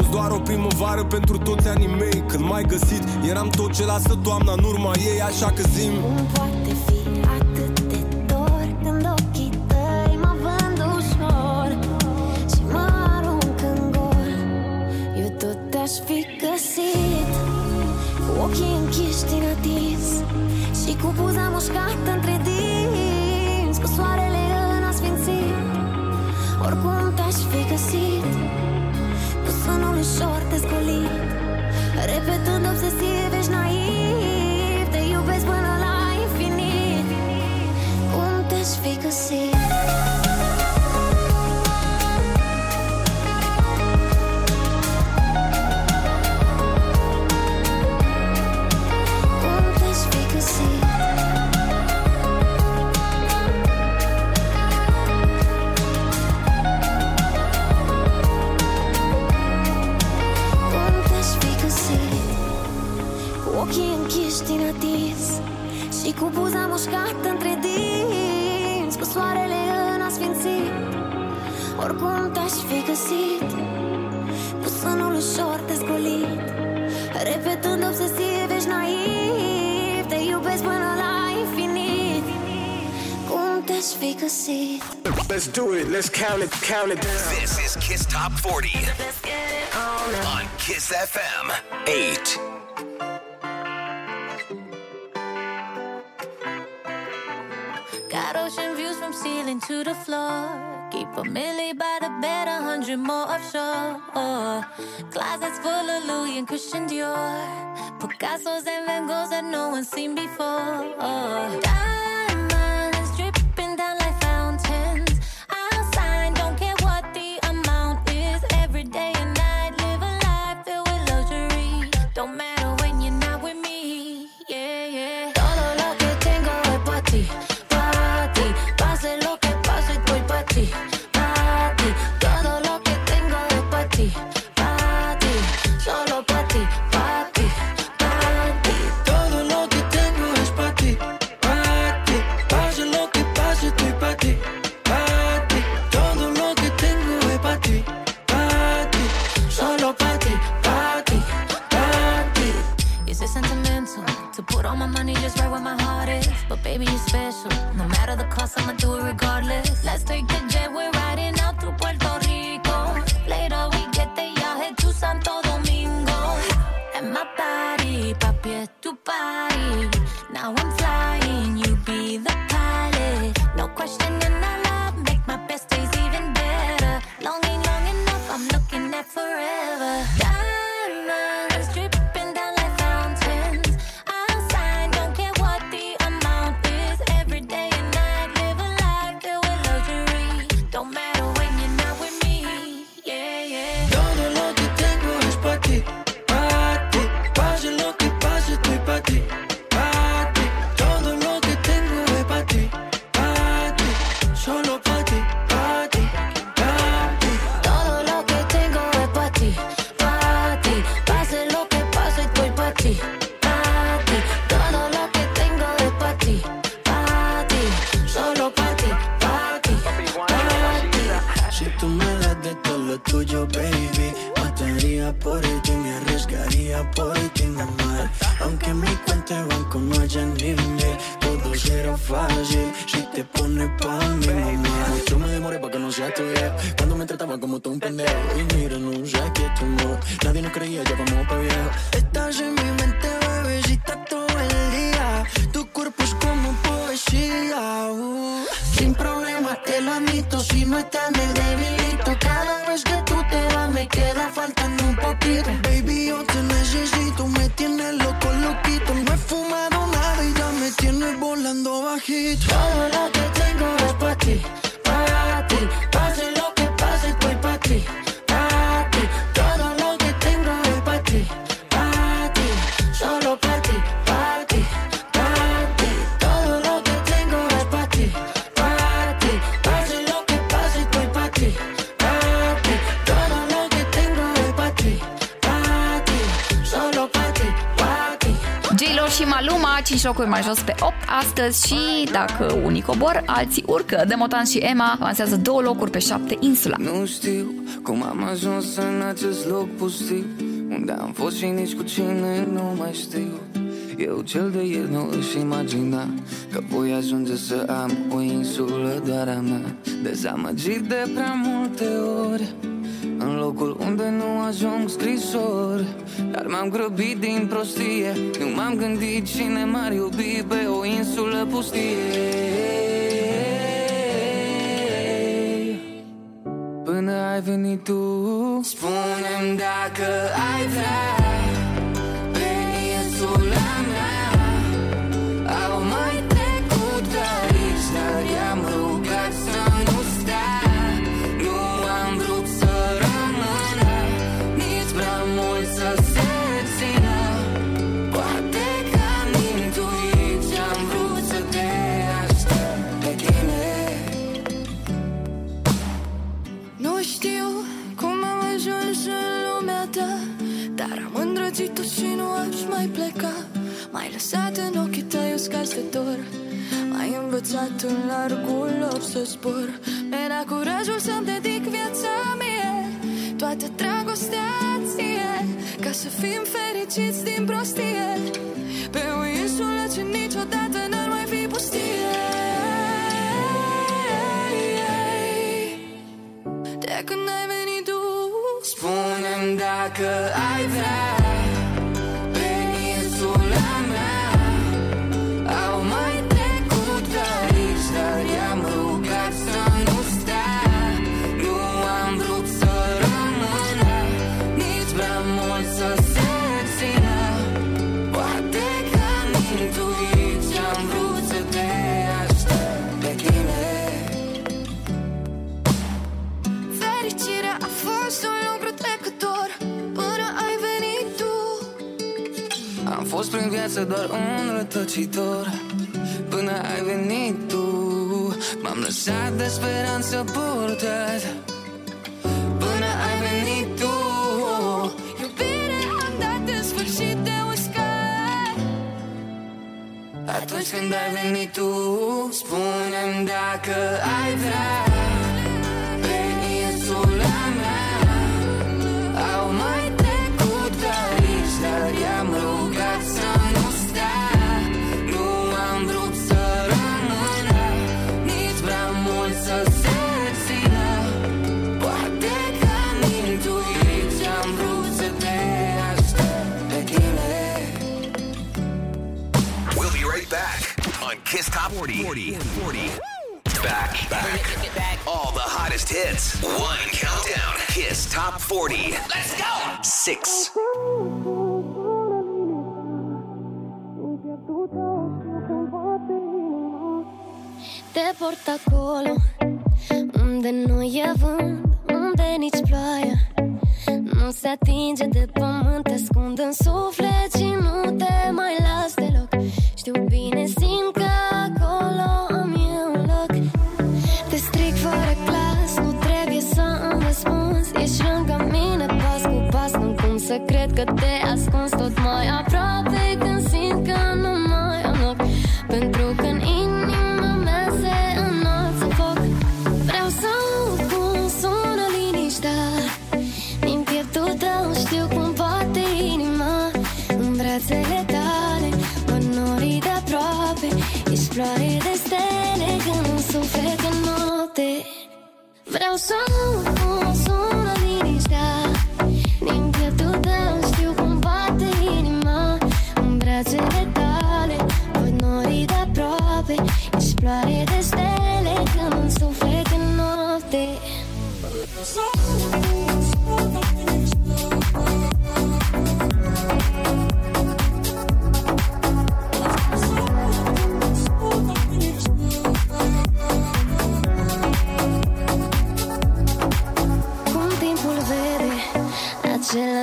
fost doar o primăvară pentru toți anii mei. Când mai găsit, eram tot ce lasă toamna în urma ei Așa că zim. Top 40 on Kiss FM. 8. Got ocean views from ceiling to the floor. Keep a million by the bed, a hundred more offshore. Closets full of Louis and Christian Dior. Picasso's and Van Goghs that no one's seen before. Maluma, 5 locuri mai jos pe 8 astăzi și dacă unii cobor, alții urcă. Demotan și Emma avansează două locuri pe 7 insula. Nu știu cum am ajuns în acest loc pustiu Unde am fost și nici cu cine nu mai știu Eu cel de ieri nu își imagina Că voi ajunge să am o insulă doar a mea Dezamăgit de prea multe ori în locul unde nu ajung scrisori Dar m-am grăbit din prostie. Nu m-am gândit cine m-ar iubi Pe o insulă pustie. Până ai venit tu Spune-mi dacă ai vrea lăsat în ochii tăi uscați de dor. M-ai învățat în largul lor să zbor. Mi-ai dat curajul să-mi dedic viața mie Toată dragostea ție Ca să fim fericiți din prostie. Pe o insulă ce niciodată n-ar mai fi pustie. De când ai venit tu Spune-mi dacă ai vrea fost prin viață doar un rătăcitor. Până ai venit tu M-am lăsat de speranță purtat. Până ai venit tu Iubire am dat în sfârșit de uscat. Atunci când ai venit tu Spune-mi dacă ai vrea. Pe insula 40. 40. 40. Back, back. All the hottest hits. One countdown. Kiss Top 40. Let's go. Six. Te port acolo Unde mm, nu e mm, vânt Unde nici Nu se atinge de pământ Te ascund în suflet Și nu te mai las deloc. Știu bine, simt că acolo am eu un loc. Te stric fără clas Nu trebuie să îmi răspunzi. Ești lângă mine pas cu pas Nu cum să cred că te ascunzi. Tot mai aproape floare de stele Când în suflet în note Vreau să nu sună liniștea. Din pieptul tău știu cum bate inima. În brațele tale Văd norii de aproape. Ești de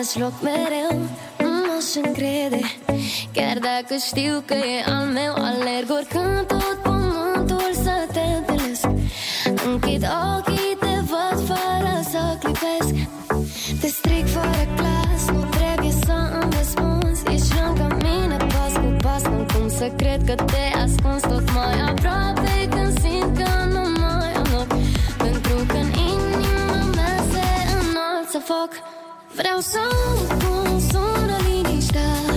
las loc mereu Nu m-aș încrede. Chiar dacă știu că e al meu Alerg oricând tot pământul să te întâlnesc. Închid ochii, te văd fără să clipesc. Te stric fără clas, nu trebuie să îmi răspunzi. Ești lângă mine pas cu pas Nu cum să cred că te ascunzi. Tot mai aproape Când simt că nu mai am loc. Pentru că în inima mea se înalță foc. Vreau să pun, sună liniștea.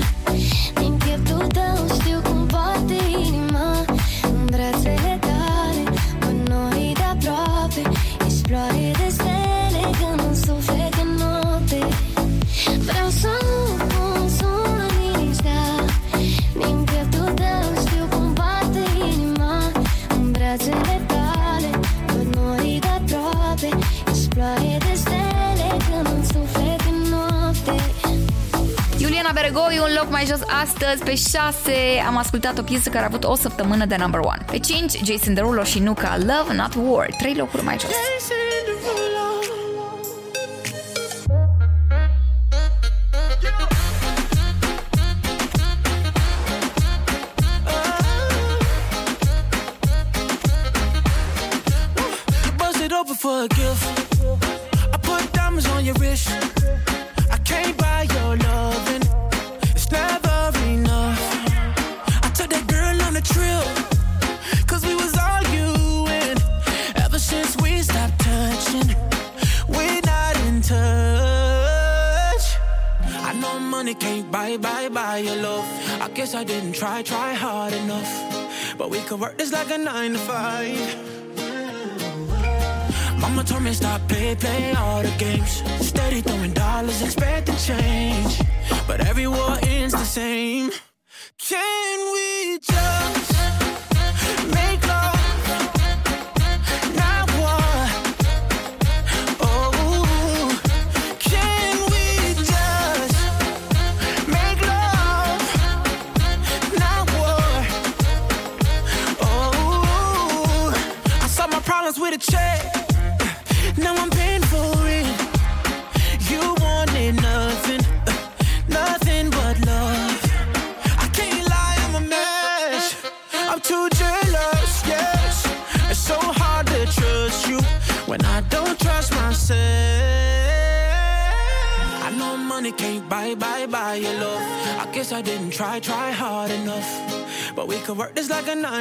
Gregori un loc mai jos astăzi. Pe 6 am ascultat o piesă care a avut o săptămână de number one. Pe 5, Jason Derulo și Nuka Love Not War. Trei locuri mai jos. could work this like a nine to five. Mama told me stop play, play all the games. Steady throwing dollars, expect the change. But every war ends the same. like a nine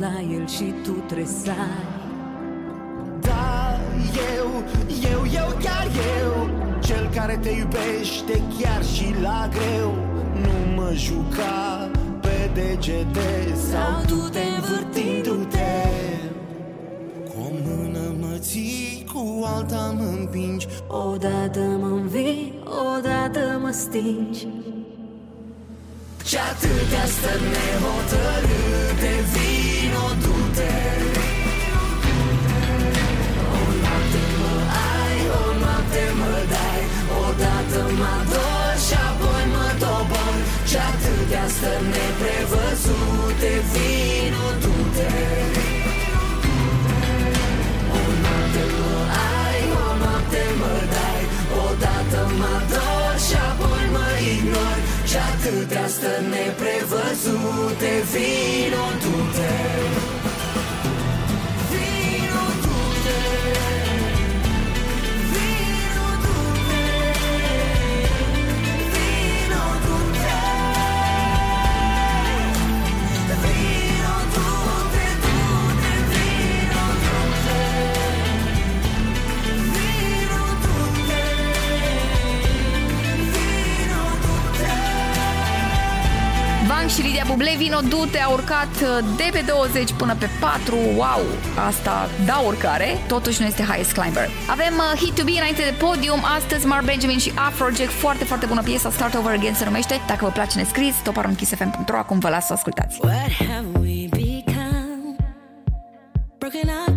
la el și tu tresari Da, eu, eu, eu, chiar eu Cel care te iubește chiar și la greu Nu mă juca pe degete Sau du-te. Învârtindu-te Cu o mână mă ții, cu alta mă împingi. Odată mă învii, odată mă stingi. Și atâtea stări nehotărâte Vino, Și atâtea stări neprevăzute Vino, du-te Vino, și Lidia Buble, Vino Dute a urcat uh, de pe 20 până pe 4. Wow! Asta da urcare, totuși nu este highest climber. Avem uh, Hit to Be înainte de podium, astăzi Mark Benjamin și Afrojack, foarte, foarte bună piesă, Start Over Again se numește. Dacă vă place, ne scriți, toparunchissfm.ro, acum vă las să ascultați. What have we become? Broken up,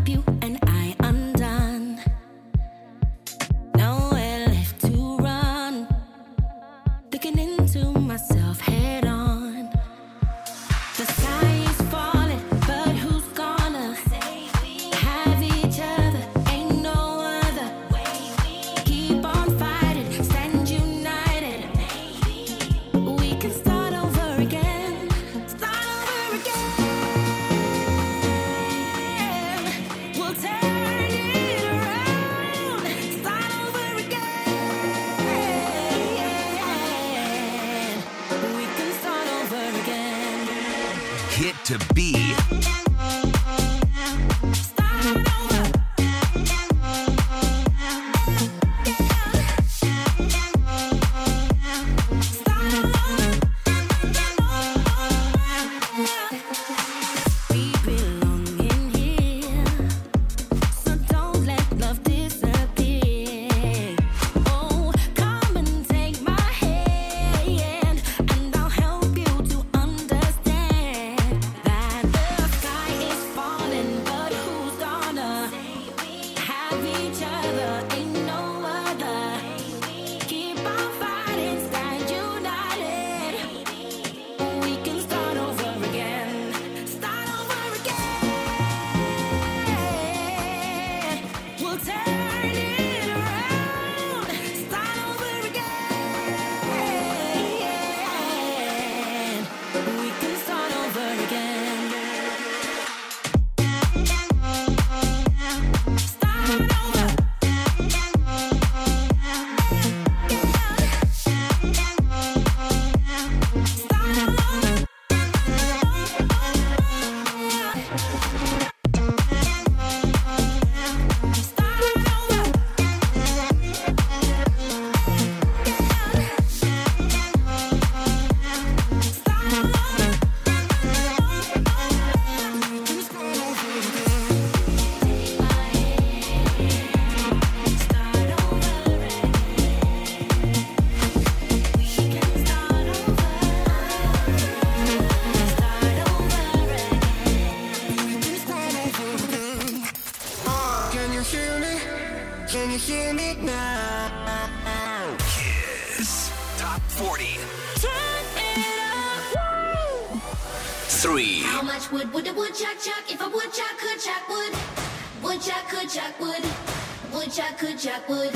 could Jack would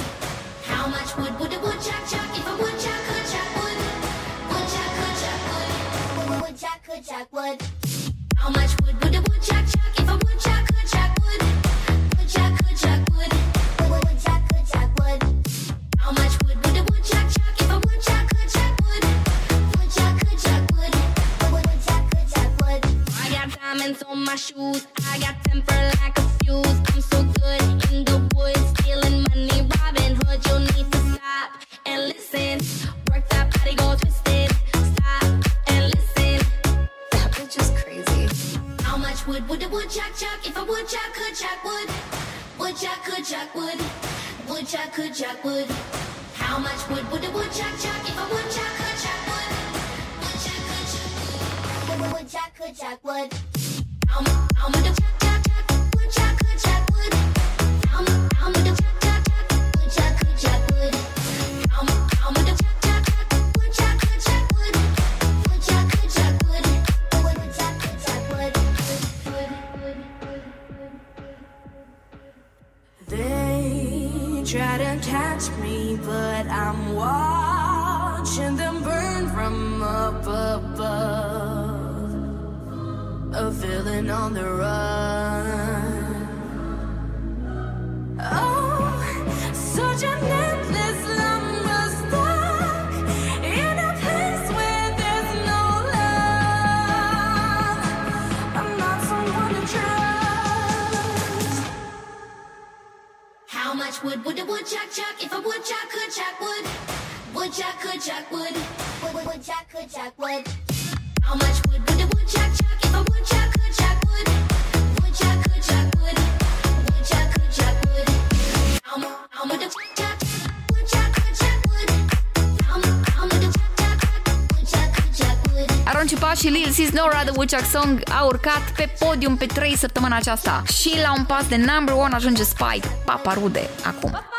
Nora The Woodchuck Song a urcat pe podium pe 3 săptămâna aceasta. Și la un pas de number one ajunge Spike, Papa Rude, acum. Paparude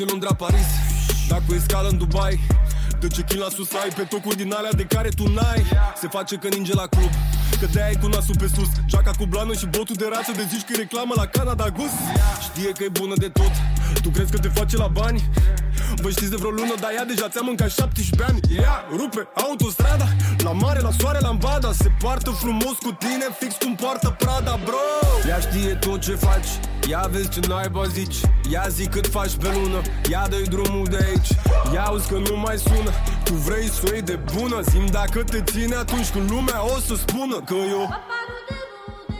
face Londra Paris. Dacă e scală în Dubai Dă check la sus ai? Pe tocuri din alea de care tu n-ai. Se face că ninge la club Că de-aia ai cu nasul pe sus. Jaca cu blană și botul de rață De zici că e reclamă la Canada Gus Știe că e bună de tot Tu crezi că te face la bani? Vă știți de vreo lună, dar ea deja ți-a mâncat 17 ani. Ea rupe autostrada La mare, la soare, la ambada Se poartă frumos cu tine, fix cum poartă Prada, bro. Ea știe tot ce faci Ia vezi ce naiba zici. Ia zi cât faci pe lună Ia dă drumul de aici. Ia auzi că nu mai sună Tu vrei să o iei de bună? Zim dacă te ține atunci când lumea o să spună Că eu Paparude rude,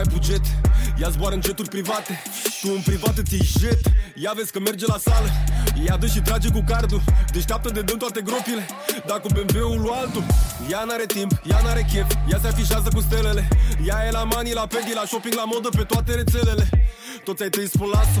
n-ai buget Ea zboară în jeturi private. Tu în privat îți iei jet Ea vezi că merge la sală. Ea dă și trage cu cardul Deșteaptă de dăm toate gropile. Dacă BMW-ul lui altul. Ea n-are timp, ea n-are chef Ea se afișează cu stelele. Ea e la mani, la pedi, la shopping, la modă Pe toate rețelele. Toți ai tăi spun lasă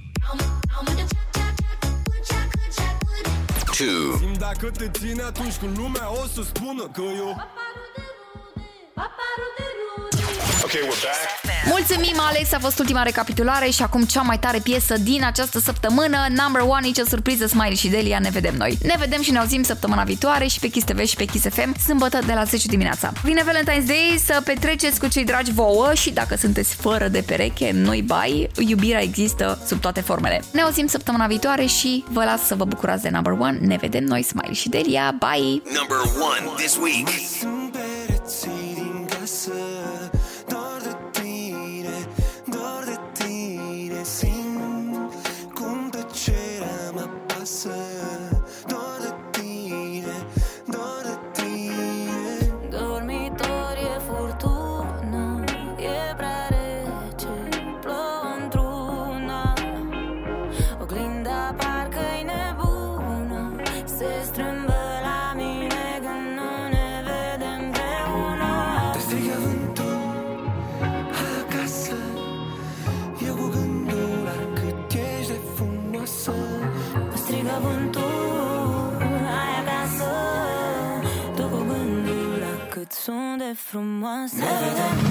Two. Simt dacă te ține atunci când lumea o să spună că eu Okay, we're back. Mulțumim, Alex, a fost ultima recapitulare și acum cea mai tare piesă din această săptămână, Number One, nici o surpriză, Smiley și Delia, ne vedem noi. Ne vedem și ne auzim săptămâna viitoare și pe Kiss TV și pe Kiss FM, sâmbătă de la 10 dimineața. Vine Valentine's Day să petreceți cu cei dragi vouă și dacă sunteți fără de pereche, noi bai, iubirea există sub toate formele. Ne auzim săptămâna viitoare și vă las să vă bucurați de Number One. Ne vedem noi, Smiley și Delia. Bye! Number one this week. from myself.